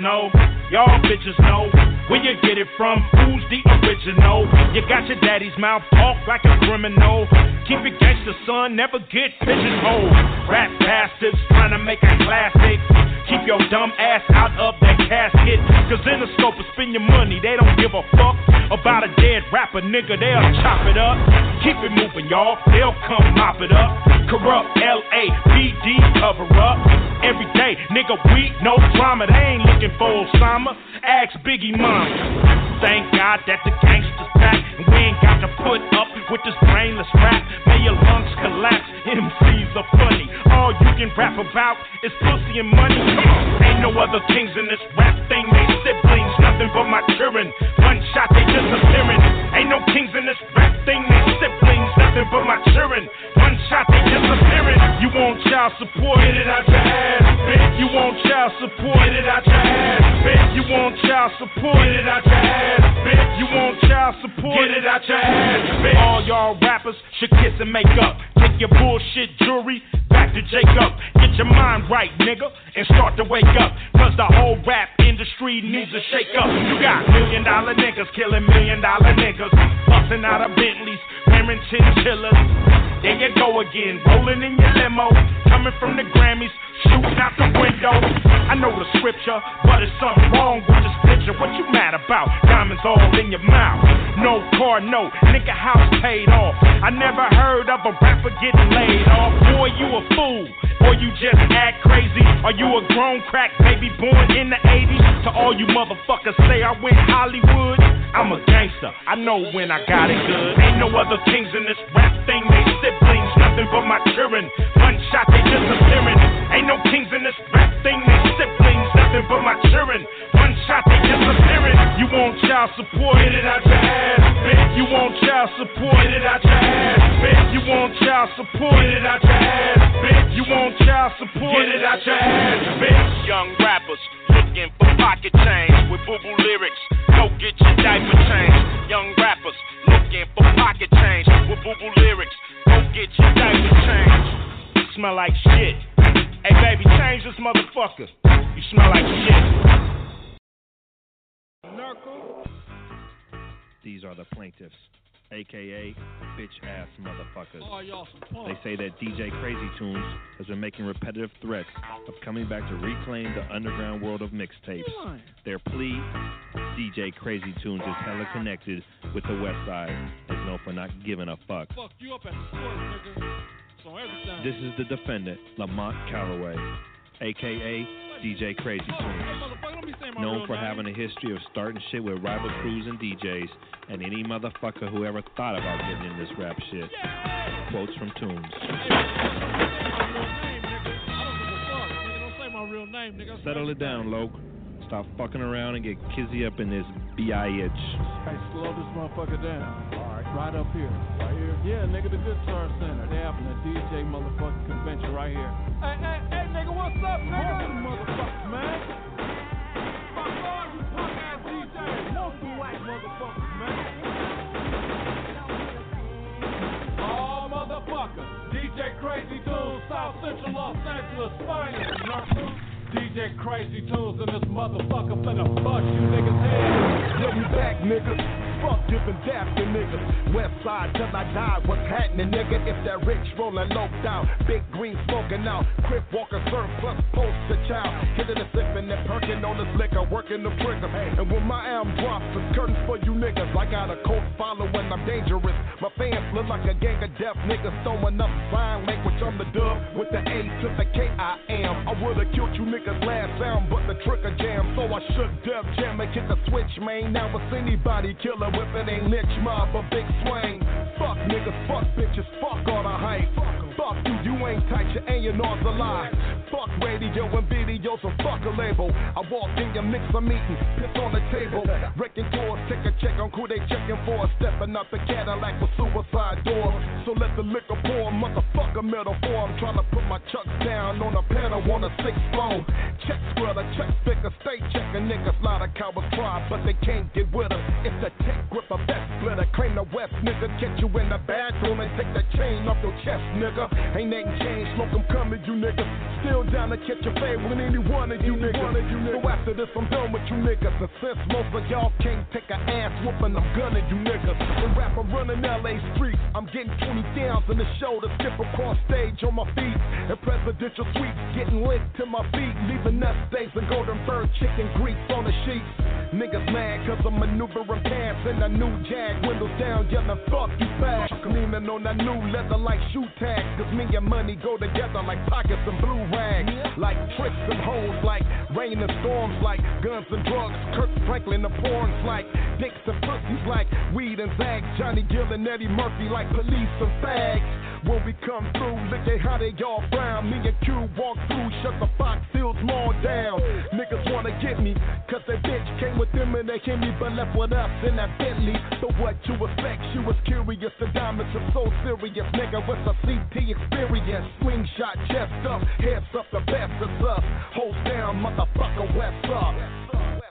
know, y'all bitches know where you get it from. Who's the original? You got your daddy's mouth talk like a criminal. Keep it gangster, son. Never get pigeonholed. Rap bastards trying to make a classic. Keep your dumb ass out of that casket. Cause in the scope spend your money, they don't give a fuck about a dead rapper, nigga. They'll chop it up. Keep it moving, y'all. They'll come mop it up. Corrupt LAPD cover up. Every day, nigga, we no drama. They ain't looking for Osama. Ask Biggie Mama. Thank God that the gangsters back. And we ain't got to put up with this brainless rap. May your lungs collapse. MCs are funny. All you can rap about is pussy and money. Ain't no other kings in this rap thing. They siblings, nothing but my children. One shot, they disappearing. Ain't no kings in this rap thing. They siblings, nothing but my children. One shot, they disappearing. You want child support? Get it out your ass, bitch. You want child support? Get it out your ass, bitch. You want child support? Get it out your ass, bitch. You want child support? Get it out your ass, bitch. All y'all rappers should kiss and make up. Take your bullshit jewelry back to Jacob. Get your mind right, nigga, and start to wake up. Cause the whole rap industry needs a shake up. You got million dollar niggas killing million dollar niggas. Busting out of Bentleys, There you go again, rolling in your limo. Coming from the Grammys, shooting out the window. I know the scripture, but it's something wrong with this picture. What you mad about? Diamonds all in your mouth. No car, no nigga house paid off. I never heard of a rapper getting laid off. Boy, you a fool, or you just act crazy. Are you a grown crack baby born in the 80s? To all you motherfuckers say I went Hollywood. I'm a gangster, I know when I got it good. Ain't no other kings in this rap thing. They siblings, nothing but my children. One shot, they disappearing. Ain't no kings in this rap thing, they siblings, nothing but my children. One shot, they disappearing. You want child support? Get it out your ass, bitch. You want child support? Get it out your ass, bitch. You want child support? Get it out your ass, bitch. You want child support? Get it out your ass, bitch. Young rappers looking for pocket change with boo boo lyrics. Go get your diaper change. Young rappers looking for pocket change with boo boo lyrics. Go get your diaper change. Smell like shit Hey, baby, change this motherfucker. You smell like shit. These are the plaintiffs, aka bitch ass motherfuckers. Oh, They say that DJ Crazy Tunes has been making repetitive threats of coming back to reclaim the underground world of mixtapes. Their plea DJ Crazy Tunes is hella connected with the West Side, is known for not giving a fuck. Fuck you up at the store, nigga. It's on everything. This is the defendant, Lamont Calloway, aka DJ Crazy Tunes. Motherfucker, let me say my Known for name. having a history of starting shit with rival crews and DJs, and any motherfucker who ever thought about getting in this rap shit. Quotes from Tunes. Don't say my real name. Settle it down, Loke. Stop fucking around and get kizzy up in this bitch. Hey, slow this motherfucker down. All right. Right up here. Right here? Yeah, nigga, the Guitar Center. They having a DJ motherfucking convention right here. Hey, hey, hey, nigga, what's up, nigga? Hold motherfucker, man. Fuck all you punk ass DJs. Local white motherfuckers, DJ Crazy Tunes and this motherfucker finna bust you niggas' head. Yeah, we back, nigga. Fuck giving death to niggas. West side till I die. What's happening, nigga? If that rich rolling low down, big green smoking out, crip walker surplus, poster child. Hitting the sipping and perking on this liquor, working the trigger. And when my arm drops, it's curtains for you niggas. I got a cult following, I'm dangerous. My fans look like a gang of deaf niggas throwing up sign language. I'm the dub with the A to the K I am. I would've killed you niggas last sound, but the trigger jam. So I shook Def Jam and hit the switch, man. Now it's anybody killer if it ain't Lench Mob or Big Swing. Fuck niggas, fuck bitches, fuck all the hype. Fuck you, you ain't tight, your A&R's a lie. Fuck radio and videos and fuck a label. I walk in your mix of meeting, piss on the table. Wrecking doors, take a check on who they checking for. Stepping out the Cadillac with suicide doors. So let the liquor pour, motherfucker four. I'm trying to put my chucks down on a pedal on a six phone. Check squirrel, check figure, stay checking niggas. Lot of cowards try, but they can't get with us. It's the tech grip of that splitter. Claim the West, nigga. Catch you in the bathroom and take the chain off your chest, nigga. Ain't nothing changed, look, I'm coming, you niggas. Still down to catch your fade with any one of you niggas. So after this, I'm done with you niggas. And since most of y'all can't take a ass whooping, I'm gunning you niggas. The rap, I'm running LA streets. I'm getting 20 downs in the shoulder, skip across stage on my feet. And presidential suites, getting lit to my feet. Leaving nest stains and golden bird chicken grease on the sheets. Niggas mad cause I'm maneuvering pants in a new jag. Windows down, yelling fuck you back. Leaning on that new leather like shoe tags. Cause me and money go together like pockets and blue rags. Like tricks and hoes, like rain and storms, like guns and drugs. Kirk Franklin, the porns, like dicks and pussies, like weed and zags. Johnny Gill and Eddie Murphy, like police and fags. When we come through, look at how they all frown. Me and Q walk through, shut the Fox Hills Mall down. Niggas wanna get me, cause that bitch came with them and they hit me, but left with us in that Bentley. So what you expect? She was curious, the diamonds are so serious. Nigga, what's a CT experience? Slingshot, chest up, heads up, the best is us. Hold down, motherfucker, west up.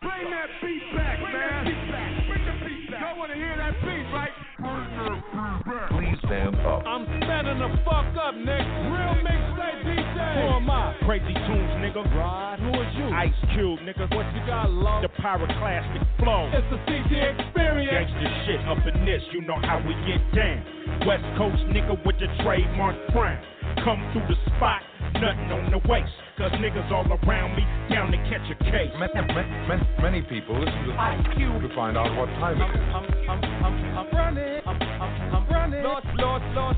Bring that beat back, man. That beat back. Bring the beat back. Y'all wanna hear that beat, right? Please stand up. I'm standing the fuck up, nigga. Real mixtape DJ. Who am I? Crazy tunes, nigga. Rod, who is you? Ice Cube, nigga. What you got, low? The pyroclastic flow. It's the CT experience. Gangsta shit up in this, you know how we get down. West Coast nigga with the trademark frown. Come through the spot, nothing on the waist. Cause niggas all around me down to catch a case. Many, many, many people listen to IQ to find out what time it is. I'm, I'm, I'm, I'm running. I'm, running. Los, Los, Los.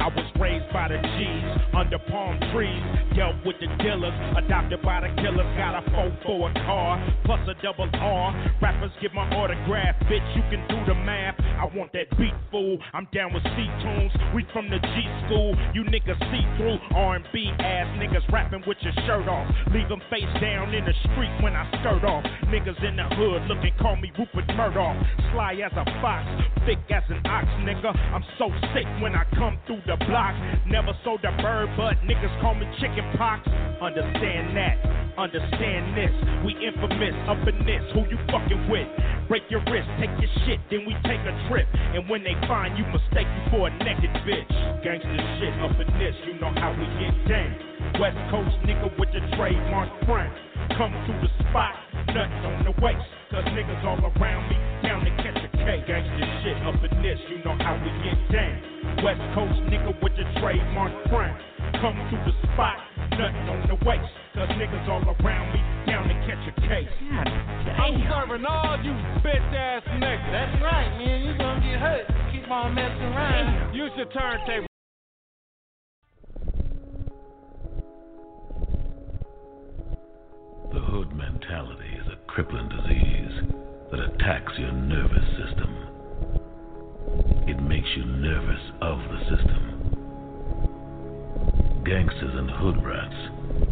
I was raised by the G's under palm trees. Dealt with the dealers, adopted by the killers. Got a 4 for a car, plus a double R. Rappers get my autograph, bitch. You can do the math. I want that beat fool. I'm down with C tunes. We from the G school. You niggas see through R&B ass niggas rapping with your shirt off. Leave them face down in the street when I skirt off. Niggas in the hood looking, call me Rupert Murdoch. Sly as a thick as an ox, nigga. I'm so sick when I come through the block. Never sold a bird, but niggas call me chicken pox. Understand that, understand this. We infamous up in this. Who you fucking with? Break your wrist, take your shit, then we take a trip. And when they find you, mistake you for a naked bitch. Gangsta shit up in this, you know how we get down. West Coast nigga with the trademark front. Come through the spot, nuts on the waist. Cause niggas all around me, down to catch a K. Gangsta shit up in this, you know how we get down. West Coast nigga with the trademark front. Come through the spot, nothing on the waist. Cause niggas all around me, down to catch a case. I'm serving all you bitch ass niggas. That's right, man. You gonna get hurt. Keep on messing around. Use your turntable. The hood mentality is a crippling disease that attacks your nervous system. It makes you nervous of the system. Gangsters and hood rats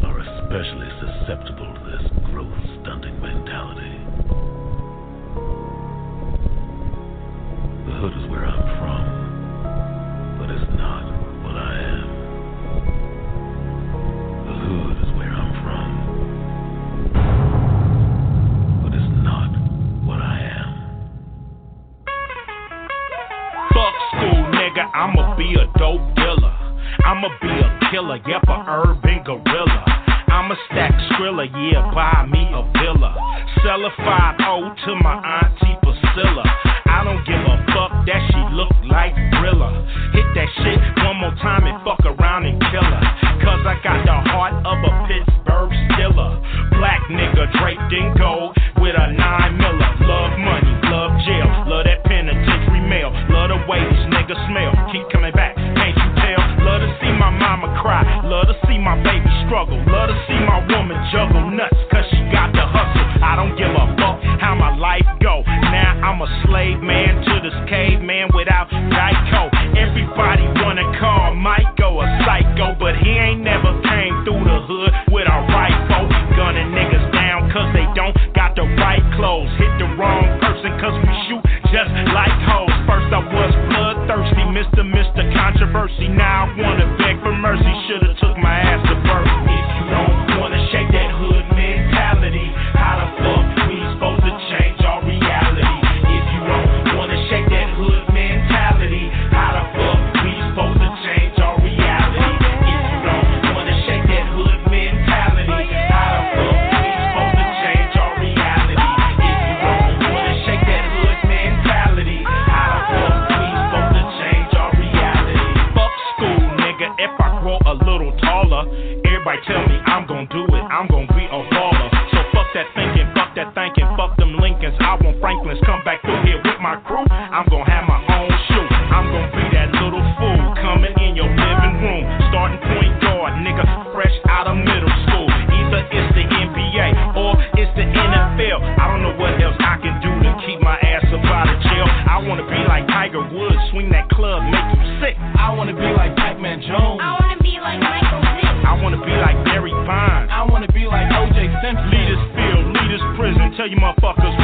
are especially susceptible to this growth stunting mentality. The hood is where I'm from, nigga, I'ma be a dope dealer. I'ma be a killer, yep, a urban gorilla. I'ma stack Skrilla, yeah, buy me a villa. Sell a 5 to my auntie Priscilla. I don't give a fuck that she look like Thriller. Hit that shit one more time and fuck around and kill her. Cause I got the heart of a Pittsburgh Steeler. Black nigga draped in gold with a 9 miller. Love money, mama cry. Love to see my baby struggle. Love to see my woman juggle nuts cause she got the hustle. I don't give a fuck how my life go. Now I'm a slave man to this caveman without Geico. Everybody wanna call Michael a psycho, but he ain't never came through the hood with a rifle. Gunning niggas down cause they don't got the right clothes. Hit the wrong person cause we shoot just like hoes. First I was bloodthirsty, Mr. Mr. Controversy. Now I wanna beg for mercy. Should've Franklins come back through here with my crew. I'm gonna have my own shoe. I'm gonna be that little fool coming in your living room, starting point guard, nigga, fresh out of middle school. Either it's the NBA or it's the NFL. I don't know what else I can do to keep my ass up out of jail. I wanna be like Tiger Woods, swing that club, make you sick. I wanna be like Pac-Man Jones. I wanna be like Michael Vick. I wanna be like Barry Bonds. I wanna be like OJ Simpson. Lead this field, lead this prison. Tell you motherfuckers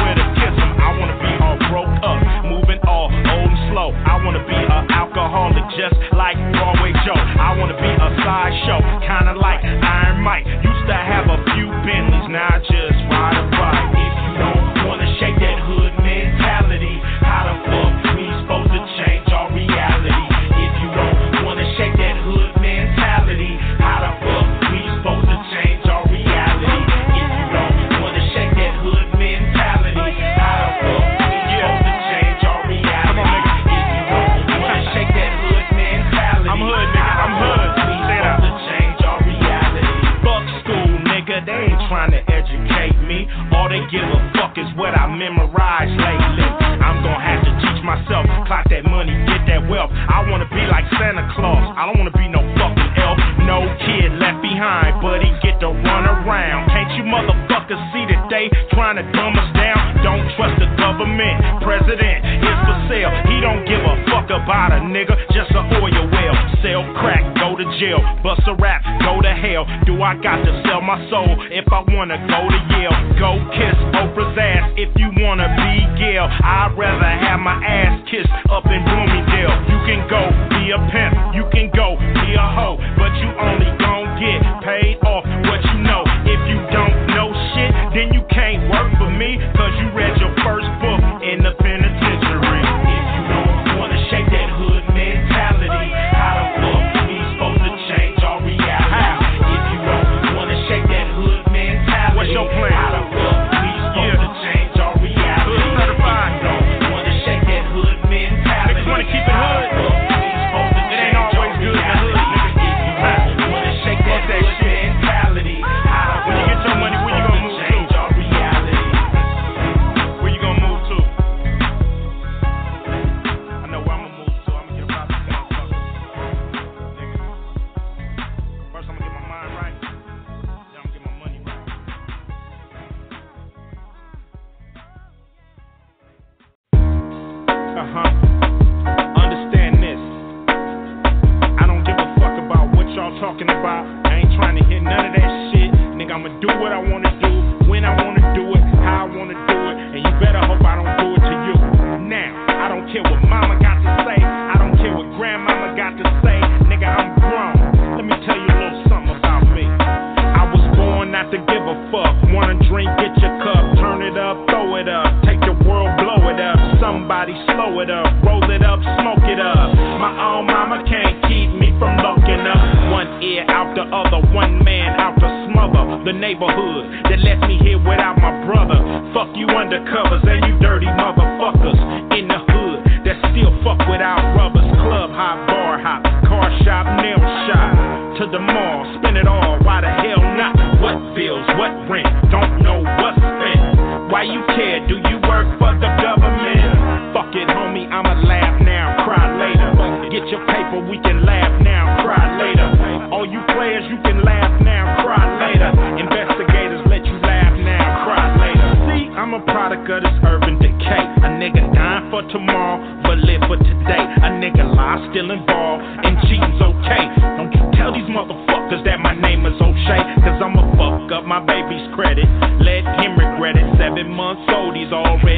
for tomorrow, but live for today. A nigga lie, still involved, and cheating's okay. Don't you tell these motherfuckers that my name is O'Shea, cause I'ma fuck up my baby's credit. Let him regret it. Seven months old, he's already.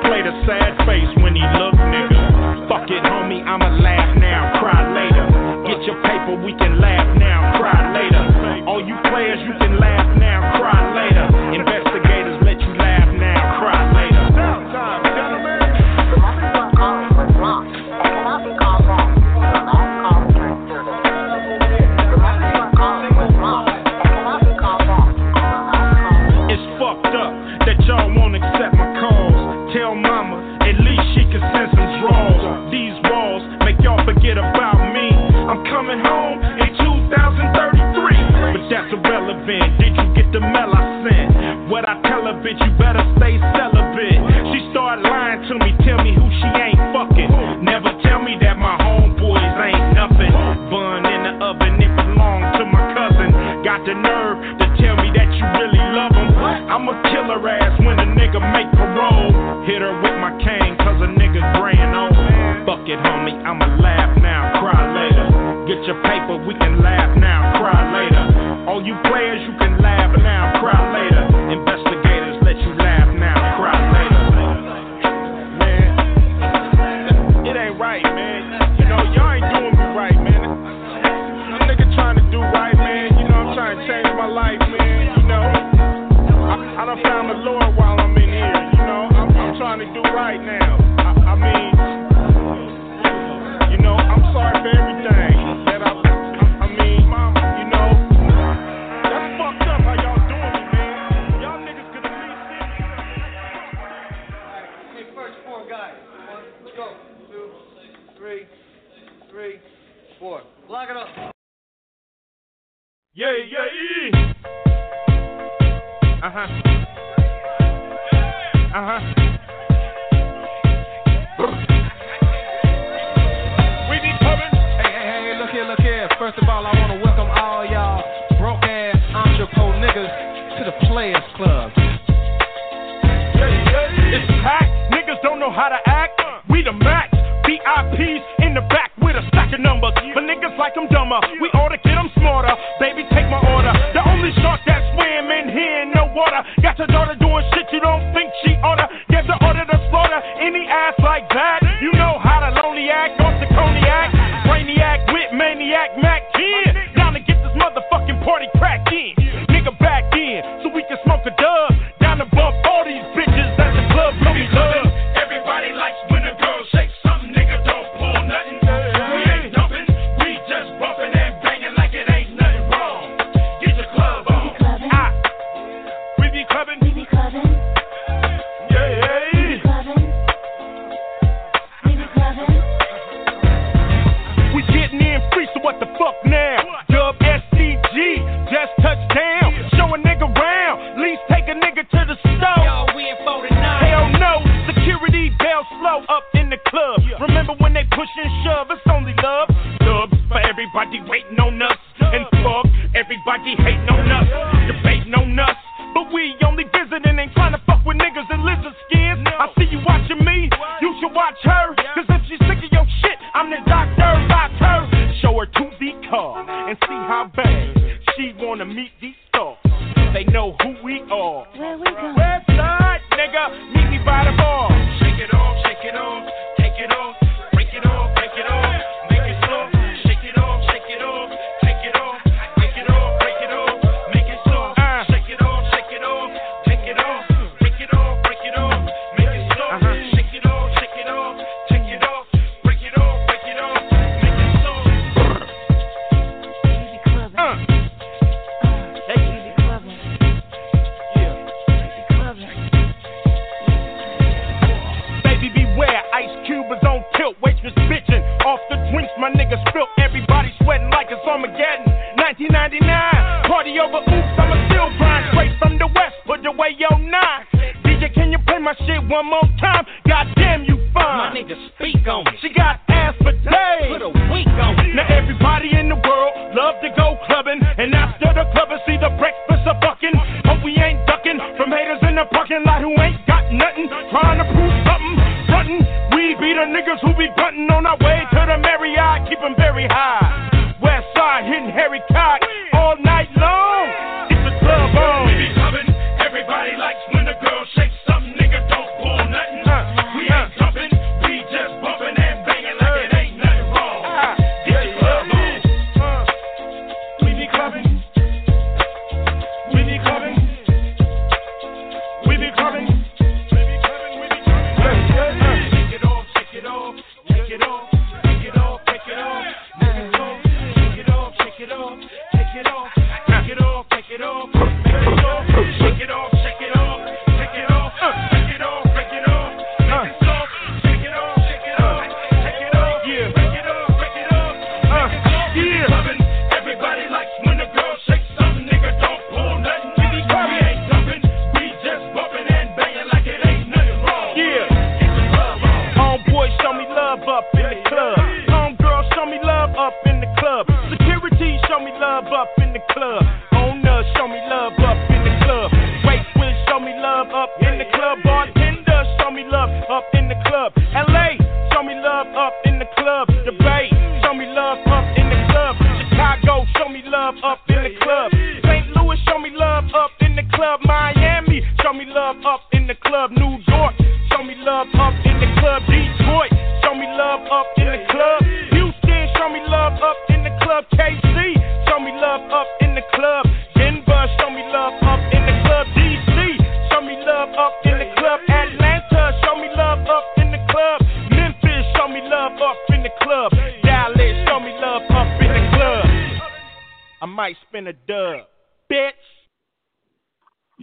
play the sad face.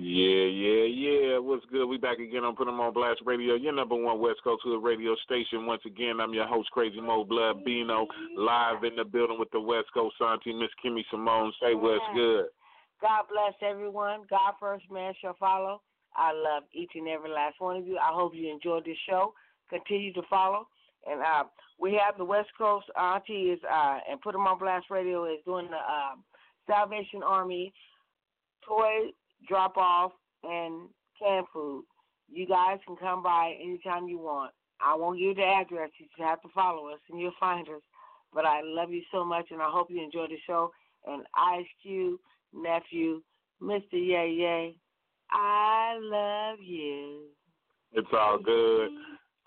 Yeah, yeah, yeah. What's good? We back again on Put 'em on Blast Radio, your number one West Coast Hood radio station. Once again, I'm your host, Crazy Mo Blood Bino, live in the building with the West Coast Auntie, Miss Kimmy Simone. Say what's good. God bless everyone. God first, man shall follow. I love each and every last one of you. I hope you enjoyed this show. Continue to follow. And uh, we have the West Coast Auntie is uh, and Put 'em on Blast Radio is doing the uh, Salvation Army toy drop off and canned food. You guys can come by anytime you want. I won't give you the address. You just have to follow us and you'll find us. But I love you so much and I hope you enjoy the show. And Ice Cube, nephew, Mr. Yay Yay, I love you. It's all good.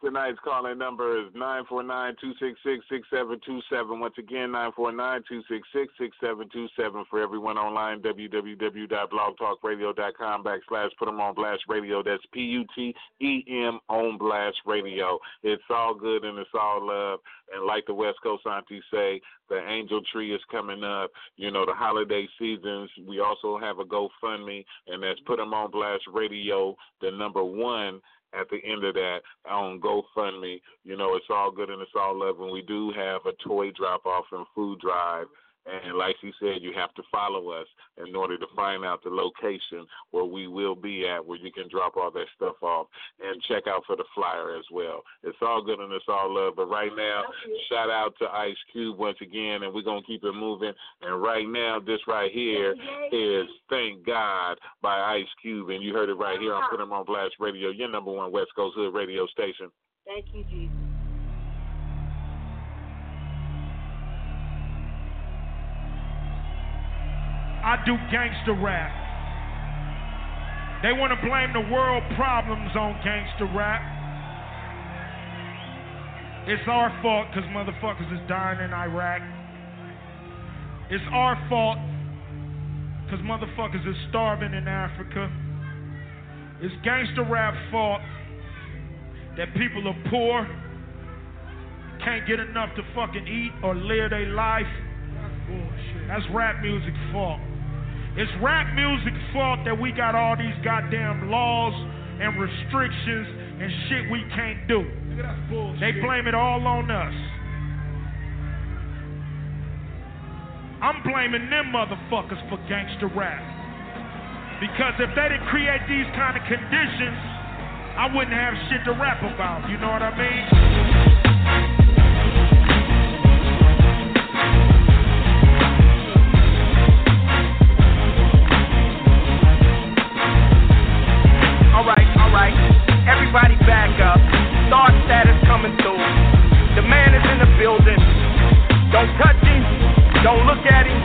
Tonight's calling number is nine four nine two six six six seven two seven. Once again, nine four nine two six six six seven two seven. For everyone online, www.blogtalkradio.com backslash put them on blast radio. That's P U T E M on blast radio. It's all good and it's all love. And like the West Coast auntie say, the angel tree is coming up. You know, the holiday seasons. We also have a GoFundMe, and that's put them on blast radio. The number one at the end of that on GoFundMe. You know, it's all good and it's all love. And we do have a toy drop off and food drive. And like she said, you have to follow us in order to find out the location where we will be at, where you can drop all that stuff off and check out for the flyer as well. It's all good and it's all love. But right now, shout out to Ice Cube once again, and we're going to keep it moving. And right now, this right here is Thank God by Ice Cube. And you heard it right here on uh-huh. Put 'em on Blast Radio, your number one West Coast Hood radio station. Thank you, Jesus. I do gangster rap. They want to blame the world problems on gangster rap. It's our fault because motherfuckers is dying in Iraq. It's our fault because motherfuckers is starving in Africa. It's gangster rap fault that people are poor, can't get enough to fucking eat or live their life. That's rap music fault. It's rap music's fault that we got all these goddamn laws and restrictions and shit we can't do. They blame it all on us. I'm blaming them motherfuckers for gangster rap. Because if they didn't create these kind of conditions, I wouldn't have shit to rap about. You know what I mean? Coming through. The man is in the building. Don't touch him, don't look at him,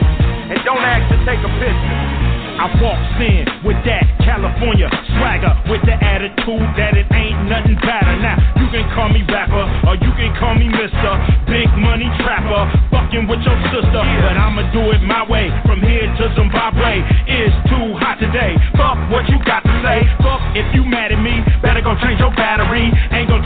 and don't ask to take a picture. I walks in with that California swagger, with the attitude that it ain't nothing better. Now, you can call me rapper, or you can call me Mr. Big Money Trapper, fucking with your sister. But I'ma do it my way, from here to Zimbabwe. It's too hot today. Fuck what you got to say. Fuck if you mad at me, better go change your battery. Ain't gonna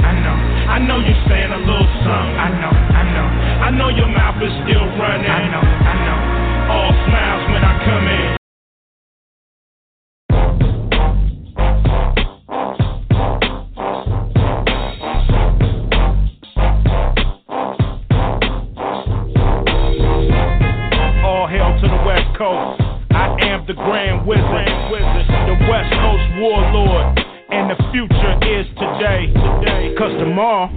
I know, I know, I know you saying a little something. I know, I know, I know your mouth is still running. I know, I know, all smiles when I come in. All hail to the West Coast. I am the Grand Wizard, the West Coast Warlord, and the future is today. today. Cause tomorrow,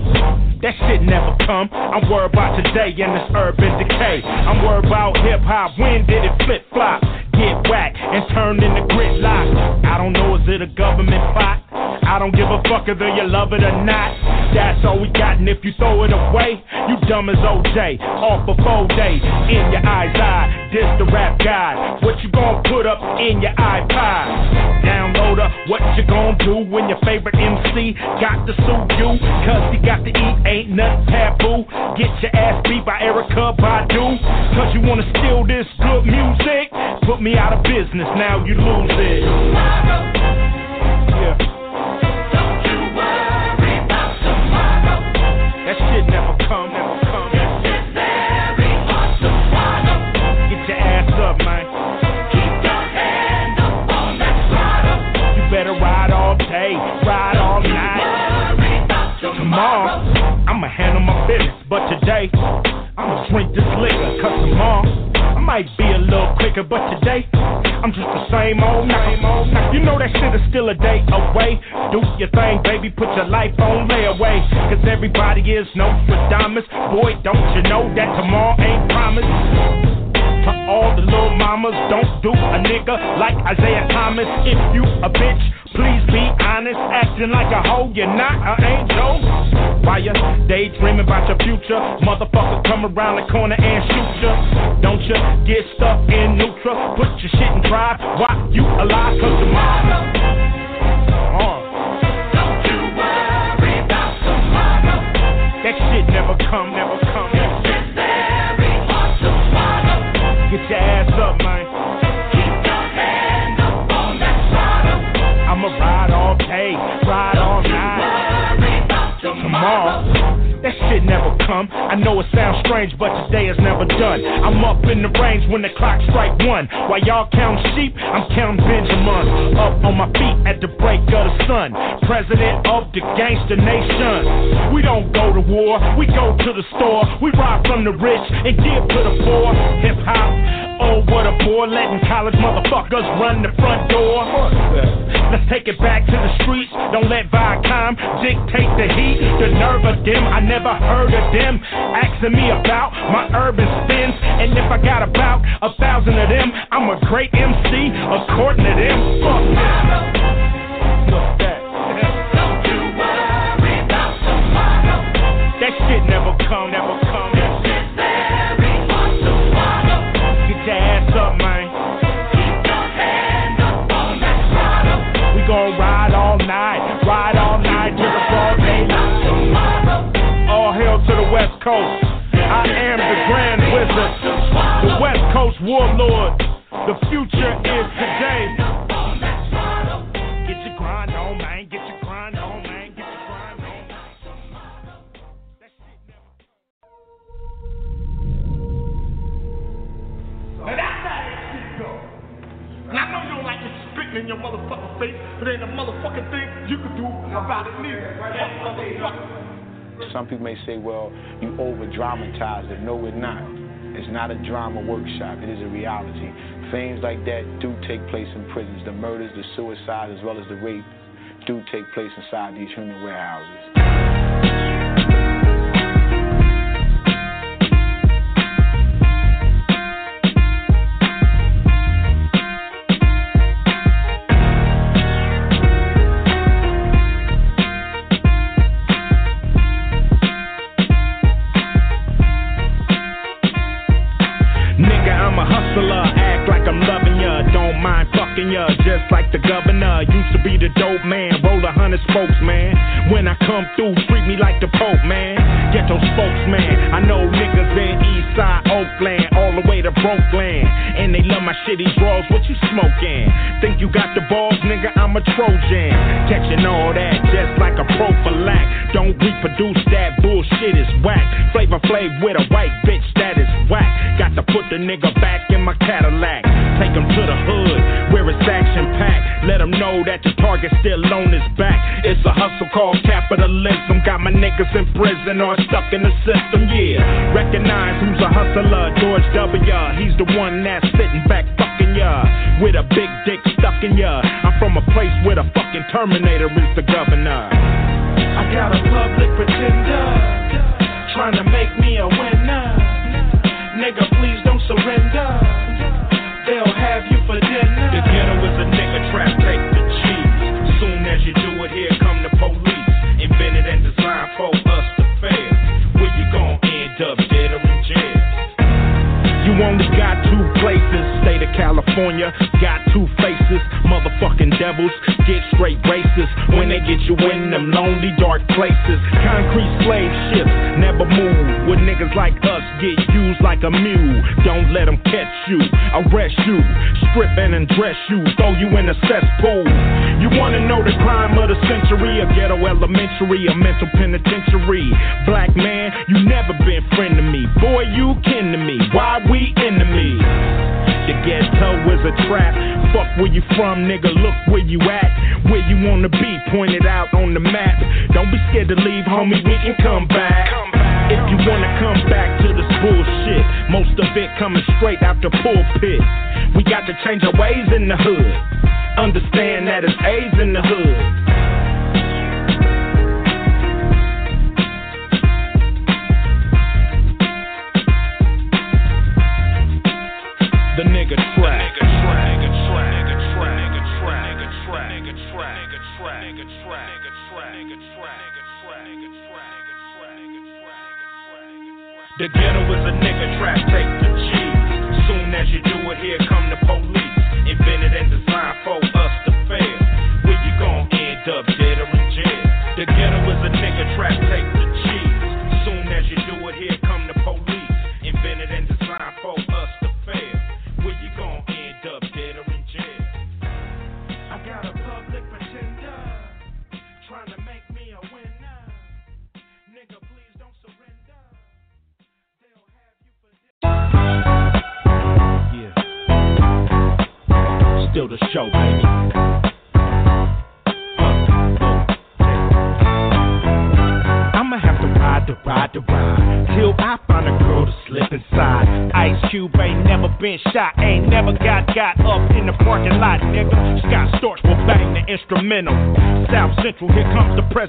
that shit never come. I'm worried about today and this urban decay. I'm worried about hip hop. When did it flip flop? Get whacked and turn into gridlock. I don't know, is it a government plot? I don't give a fuck whether you love it or not. That's all we got, and if you throw it away, you dumb as OJ. Off for four days, in your eyes eye. This the rap guide. What you gonna put up in your iPod? Downloader, what you gonna do when your favorite MC got to sue you? Cause he got to eat, ain't nothing taboo. Get your ass beat by Erykah Badu. Cause you wanna steal this good music? Put me out of business, now you lose it. Yeah. But today, I'ma drink this liquor. Cause tomorrow, I might be a little quicker, but today, I'm just the same old, name old. You know that shit is still a day away. Do your thing, baby, put your life on layaway. Cause everybody is known for diamonds. Boy, don't you know that tomorrow ain't promised? To all the little mamas, don't do a nigga like Isiah Thomas. If you a bitch, please be honest. Acting like a hoe, you're not an angel. While you daydreaming about your future, motherfucker come around the corner and shoot ya. Don't you get stuck in neutral. Put your shit in drive Why you alive, cause tomorrow. Uh. Tomorrow. That shit never come, I'ma ride all day, ride all night. Tomorrow, shit never come. I know it sounds strange, but today is never done. I'm up in the range when the clock strike one. While y'all count sheep, I'm counting Benjamin. Up on my feet at the break of the sun. President of the gangster nation. We don't go to war, we go to the store. We rob from the rich and give to the poor. Hip hop, oh what a bore. Letting college motherfuckers run the front door. Let's take it back to the streets. Don't let Viacom dictate the heat. The nerve of them, I never heard of them asking me about my urban spins. And if I got about a thousand of them, I'm a great MC according to them. Fuck that. Don't you worry about tomorrow. That shit never Coast. I am the Grand Wizard, the West Coast Warlord. The future Some people may say, well, you over dramatize it. No, we're not. It's not a drama workshop, it is a reality. Things like that do take place in prisons. The murders, the suicides, as well as the rape do take place inside these human warehouses. Just like the governor. Used to be the dope man, roll a hundred spokes, man. When I come through, treat me like the Pope, man. Ghetto spokesman, I know niggas in Eastside, Oakland, all the way to Brokeland. And they love my shitty draws, what you smoking? Think you got the balls, nigga, I'm a Trojan. Catching all that, just like a prophylact. Don't reproduce that bullshit, is whack. Flavor Flav with a white bitch, that is whack. Got to put the nigga back in my Cadillac. Take him to the hood where it's action packed. Let him know that the target's still on his back. It's a hustle called capitalism. Got my niggas in prison or stuck in the system, yeah. Recognize who's a hustler, George W. He's the one that's sitting back fucking ya. With a big dick stuck in ya. I'm from a place where the fucking Terminator is the governor. I got a public pretender trying to make me a winner. Nigga, please don't surrender. They'll have you for dinner. You California, got two faces. Motherfucking devils get straight racist when they get you in them lonely, dark places. Concrete slave ships never move. With niggas like us get used like a mule. Don't let them catch you, arrest you, strip and undress you, throw you in a cesspool. You wanna know the crime of the century? A ghetto elementary, a mental penitentiary. Black man, you never been friend to me. Boy, you kin to me. Why we enemies? Ghetto is a trap. Fuck where you from, nigga. Look where you at. Where you wanna be, pointed out on the map. Don't be scared to leave, homie. We can come back. If you wanna come back to this bullshit, most of it coming straight out the pulpit. We got to change our ways in the hood. Understand that it's A's in the hood. The nigga trap. The ghetto is a nigga trap, take the cheese. Soon as you do it, here come the police.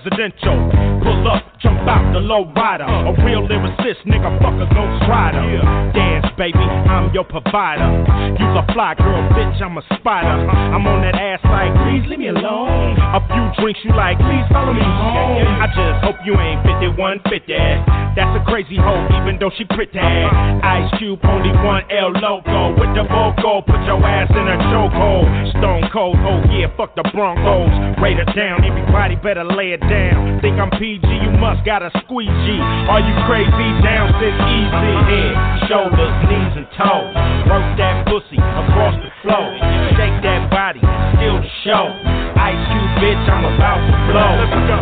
Presidential. Pull up, jump out the low rider. A real lyricist, nigga, fuck a ghost rider. Dance, baby, I'm your provider. You a fly girl, bitch, I'm a spider. I'm on that ass like, please leave me alone. A few drinks you like, please follow me home. I just hope you ain't 5150. That's a crazy hoe, even though she pretty. Ice Cube, only one L logo. With the vocal, put your ass in a chokehold. Stone cold, oh yeah, fuck the Broncos. Rate it down, everybody better lay it down. Think I'm PG, you must got a squeegee. Are you crazy? Down, sit easy. Head, shoulders, knees, and toes. Work that pussy across the floor. Shake that body, still the show. Ice Cube, bitch, I'm about to blow. Let's go.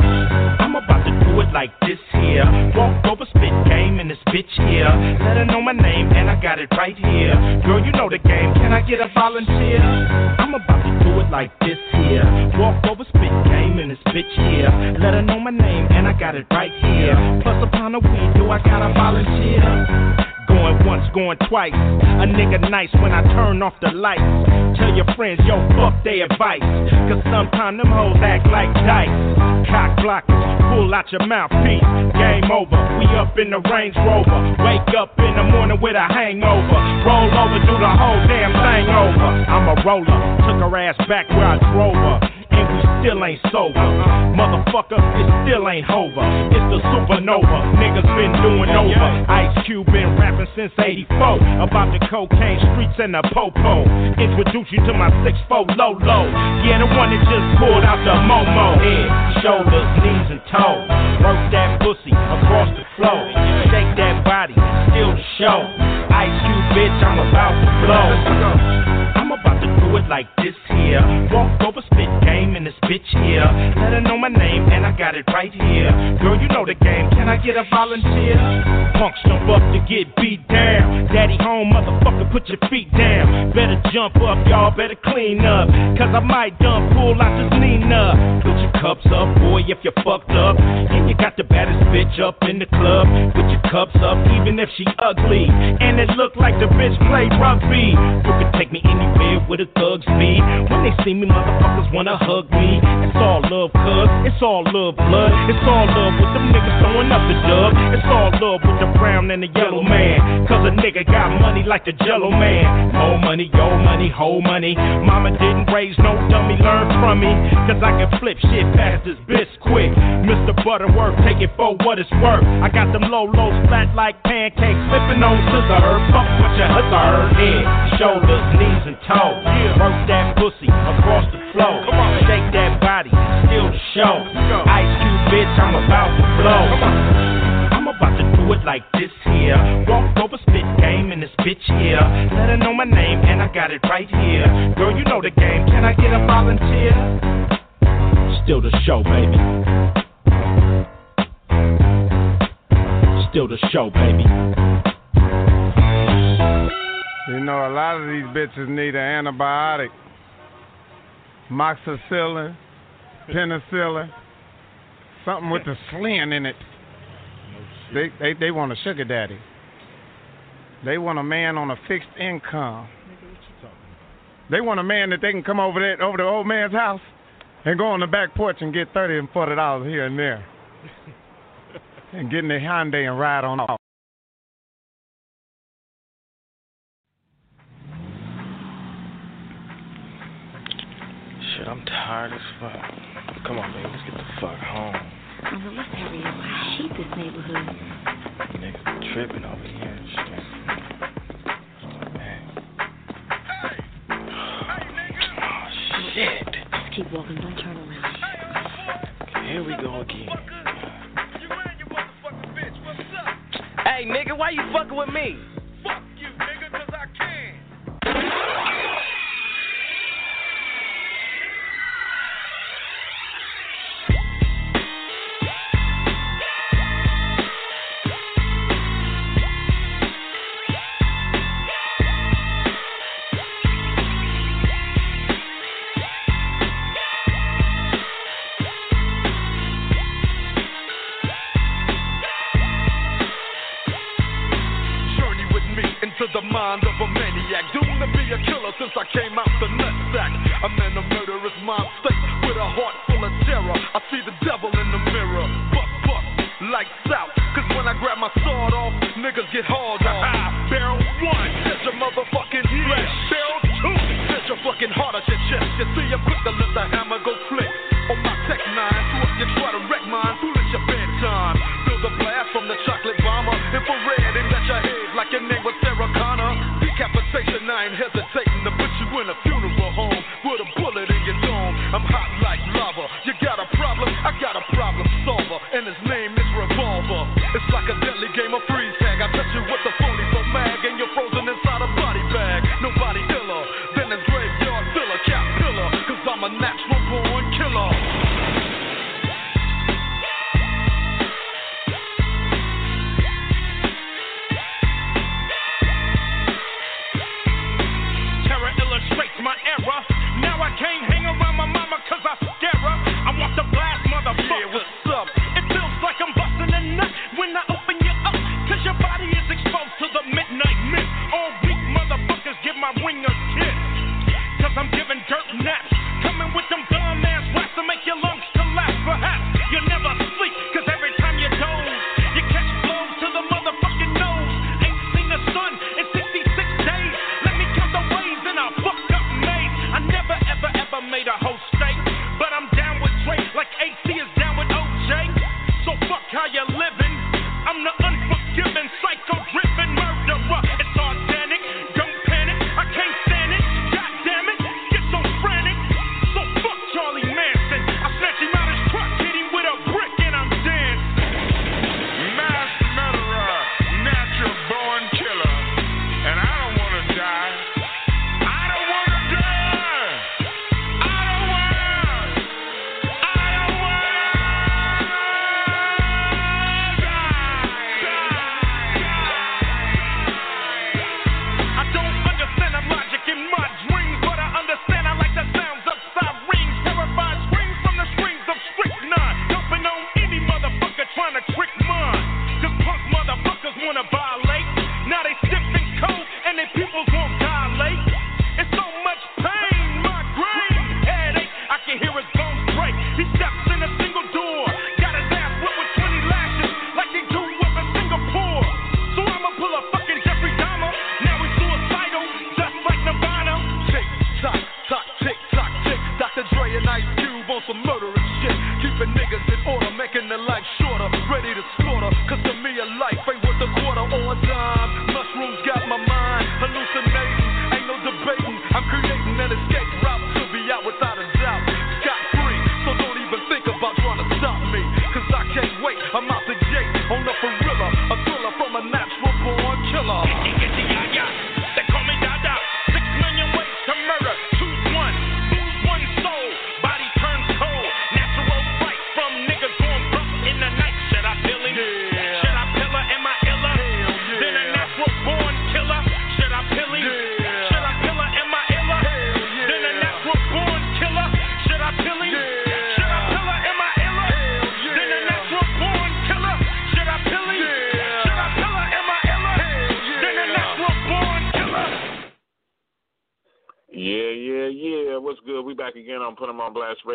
I'm about to do it like this here. Walk over, spit game in this bitch here. Let her know my name and I got it right here. Girl, you know the game. Can I get a volunteer? I'm about to do it like this here. Walk over, spit game in this bitch here. Let her know my name and I got it right here. Plus upon a weed, do I got a volunteer? Going once, going twice. A nigga nice when I turn off the lights. Tell your friends, yo, fuck their advice. Cause sometimes them hoes act like dice. Cock blockers, pull out your mouthpiece. Game over, we up in the Range Rover. Wake up in the morning with a hangover. Roll over, do the whole damn thing over. I'm a roller, took her ass back where I drove her and we still ain't sober. Motherfucker, it still ain't over. It's the supernova. Niggas been doing over. Ice Cube been rapping since 84 about the cocaine streets and the popo. Introduce you to my 6'4 Lolo. Yeah, the one that just pulled out the Momo. Head, shoulders, knees, and toes. Work that pussy across the floor. Shake that body, still the show. Ice Cube, bitch, I'm about to blow. Do it like this here. Walk over, spit game in this bitch here. Let her know my name and I got it right here. Girl, you know the game. Can I get a volunteer? Punks jump up to get beat down. Daddy home, motherfucker, put your feet down. Better jump up, y'all better clean up. Cause I might dump pull out this Nina. Put your cups up, boy, if you're fucked up. And you got the baddest bitch up in the club. Put your cups up, even if she ugly. And it look like the bitch played rugby. You can take me anywhere with a thug's be. When they see me, motherfuckers wanna hug me. It's all love, cuz. It's all love, blood. It's all love with them niggas throwing up the dub. It's all love with the brown and the yellow man. Cause a nigga got money like the jello man. More money, yo money, whole money. Mama didn't raise no dummy, learn from me. Cause I can flip shit fast as bitch quick. Mr. Butterworth, take it for what it's worth. I got them low lows flat like pancakes, flipping on scissor. Fuck what you heard. Head, shoulders, knees, and toes. Work that pussy across the floor. Shake that body, still the show. Ice Cube, bitch, I'm about to blow. I'm about to do it like this here. Walk over, spit game in this bitch here. Let her know my name and I got it right here. Girl, you know the game. Can I get a volunteer? Still the show, baby. Still the show, baby. You know, a lot of these bitches need an antibiotic. Moxicillin, penicillin, something with the slin in it. They, they they want a sugar daddy. They want a man on a fixed income. They want a man that they can come over there over the old man's house and go on the back porch and get thirty and forty dollars here and there. and get in their Hyundai and ride on off. Shit, I'm tired as fuck. Come on, man, let's get the fuck home. Mama, let's hurry up. I hate this neighborhood. Niggas be tripping over here and shit. Oh, shit. Just keep walking. Don't turn around. Here we go again. Hey, nigga, why you fucking with me?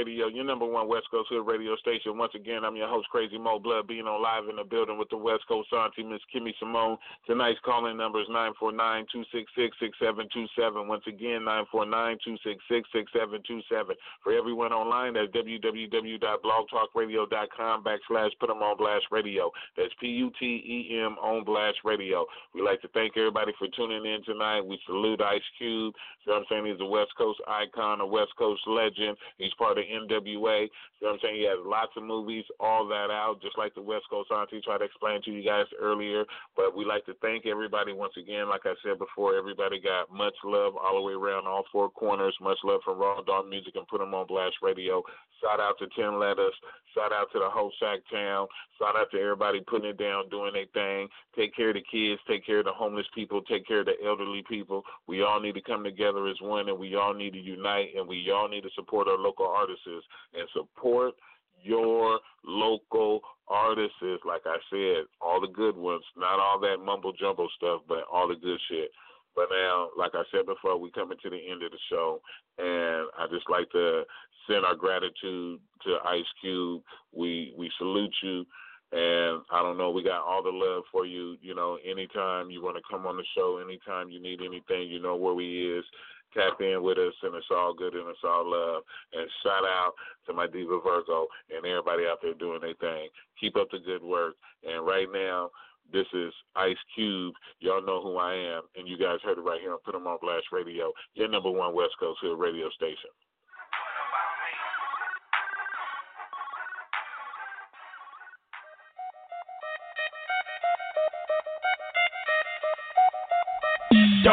Radio, your number one West Coast Hood radio station. Once again, I'm your host, Crazy Mo Blood, being on live in the building with the West Coast auntie, Miss Kimmy Simone. Tonight's calling number is 949-266-6727. Once again, 949-266-6727. For everyone online, that's www.blogtalkradio.com backslash put them on blast radio. That's P-U-T-E-M on blast radio. We'd like to thank everybody for tuning in tonight. We salute Ice Cube. You know what I'm saying? He's a West Coast icon, a West Coast legend. He's part of NWA. You know what I'm saying? He has lots of movies, all that out, just like the West Coast Auntie tried to explain to you guys earlier. But we like to thank everybody once again. Like I said before, everybody got much love all the way around all four corners. Much love from Raw Dog Music and put them on Blast Radio. Shout out to Tim Letters. Shout out to the whole Shack Town. Shout out to everybody putting it down, doing their thing. Take care of the kids. Take care of the homeless people. Take care of the elderly people. We all need to come together together as one, and we all need to unite, and we all need to support our local artists and support your local artists. Like I said, all the good ones, not all that mumble jumble stuff, but all the good shit. But now, like I said before, we coming to the end of the show, and I just like to send our gratitude to Ice Cube. We we salute you and I don't know, we got all the love for you. You know, anytime you want to come on the show, anytime you need anything, you know where we is. Tap in with us, and it's all good and it's all love. And shout out to my diva Virgo and everybody out there doing their thing. Keep up the good work. And right now, this is Ice Cube. Y'all know who I am, and you guys heard it right here on Put 'em on Blast Radio, your number one West Coast Hood radio station.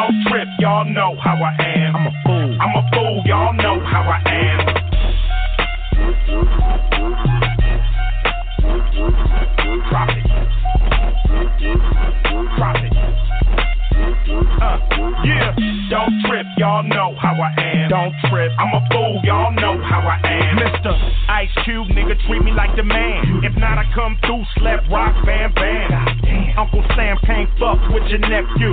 Don't trip, y'all know how I am. I'm a yeah. Don't trip, y'all know how I am. Don't trip. I'm a fool, y'all know how I am. Mr. Ice Cube, nigga, treat me like the man. If not, I come through, slap rock, bam, bam. Uncle Sam can't fuck with your nephew.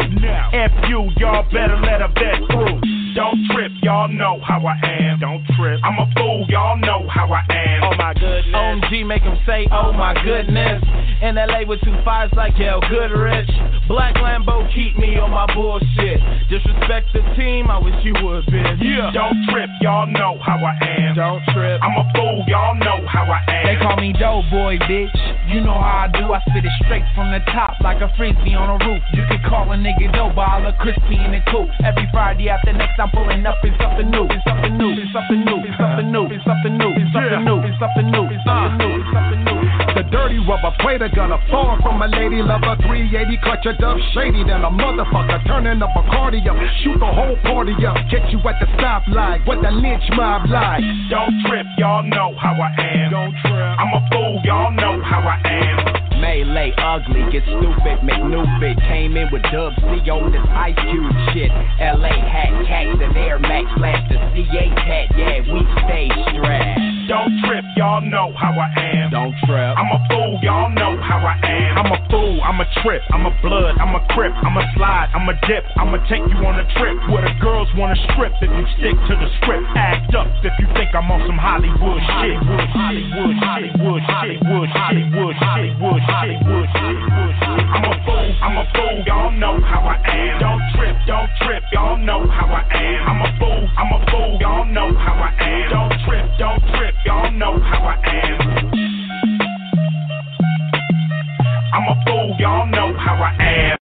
F you, y'all better let a vet through. Don't trip, y'all know how I am. Don't trip. I'm a fool, y'all know how I am. Oh my goodness. OMG make him say, oh my goodness. In LA with two fives like Hell Goodrich. Black Lambo keep me on my bullshit. Disrespect the team, I wish you would, bitch. Yeah. Don't trip, y'all know how I am. Don't trip. I'm a fool, y'all know how I am. They call me dope boy, bitch. You know how I do. I spit it straight from the top like a frisbee on a roof. You can call a nigga dope, but I look crispy in the coop. Every Friday after next, I'm pulling up in something new. It's something new. It's something new. It's something new. It's something new. It's something new. It's something new. It's something new. It's something new. Dirty rubber plate gonna fall from a lady lover 380 clutch a dub shady than a motherfucker turning up a cardio shoot the whole party up catch you at the stoplight what the Lench Mob like Don't trip, y'all know how I am. Don't trip. I'm a fool, y'all know how I am. Melee ugly, get stupid, McNupid. Came in with Dub C on this Ice Cube shit. LA hat, cats, and Air Max slash the CA hat. Yeah, we stay strapped. Don't trip, y'all know how I am. Don't trip. I'm a fool, y'all know how I am. I'm a fool, I'm a trip, I'm a blood, I'm a crip, I'm a slide, I'm a dip, I'ma take you on a trip where the girls wanna strip if you stick to the script. Act up if you think I'm on some Hollywood shit. Hollywood, Hollywood, Hollywood, Hollywood, Hollywood, Hollywood, Hollywood, Hollywood. I'm a fool, I'm a fool, y'all know how I am. Don't trip, don't trip, y'all know how I am. I'm a fool, I'm a fool, y'all know how I am. Don't trip, don't trip, y'all know how I am. I'm a fool, y'all know how I am.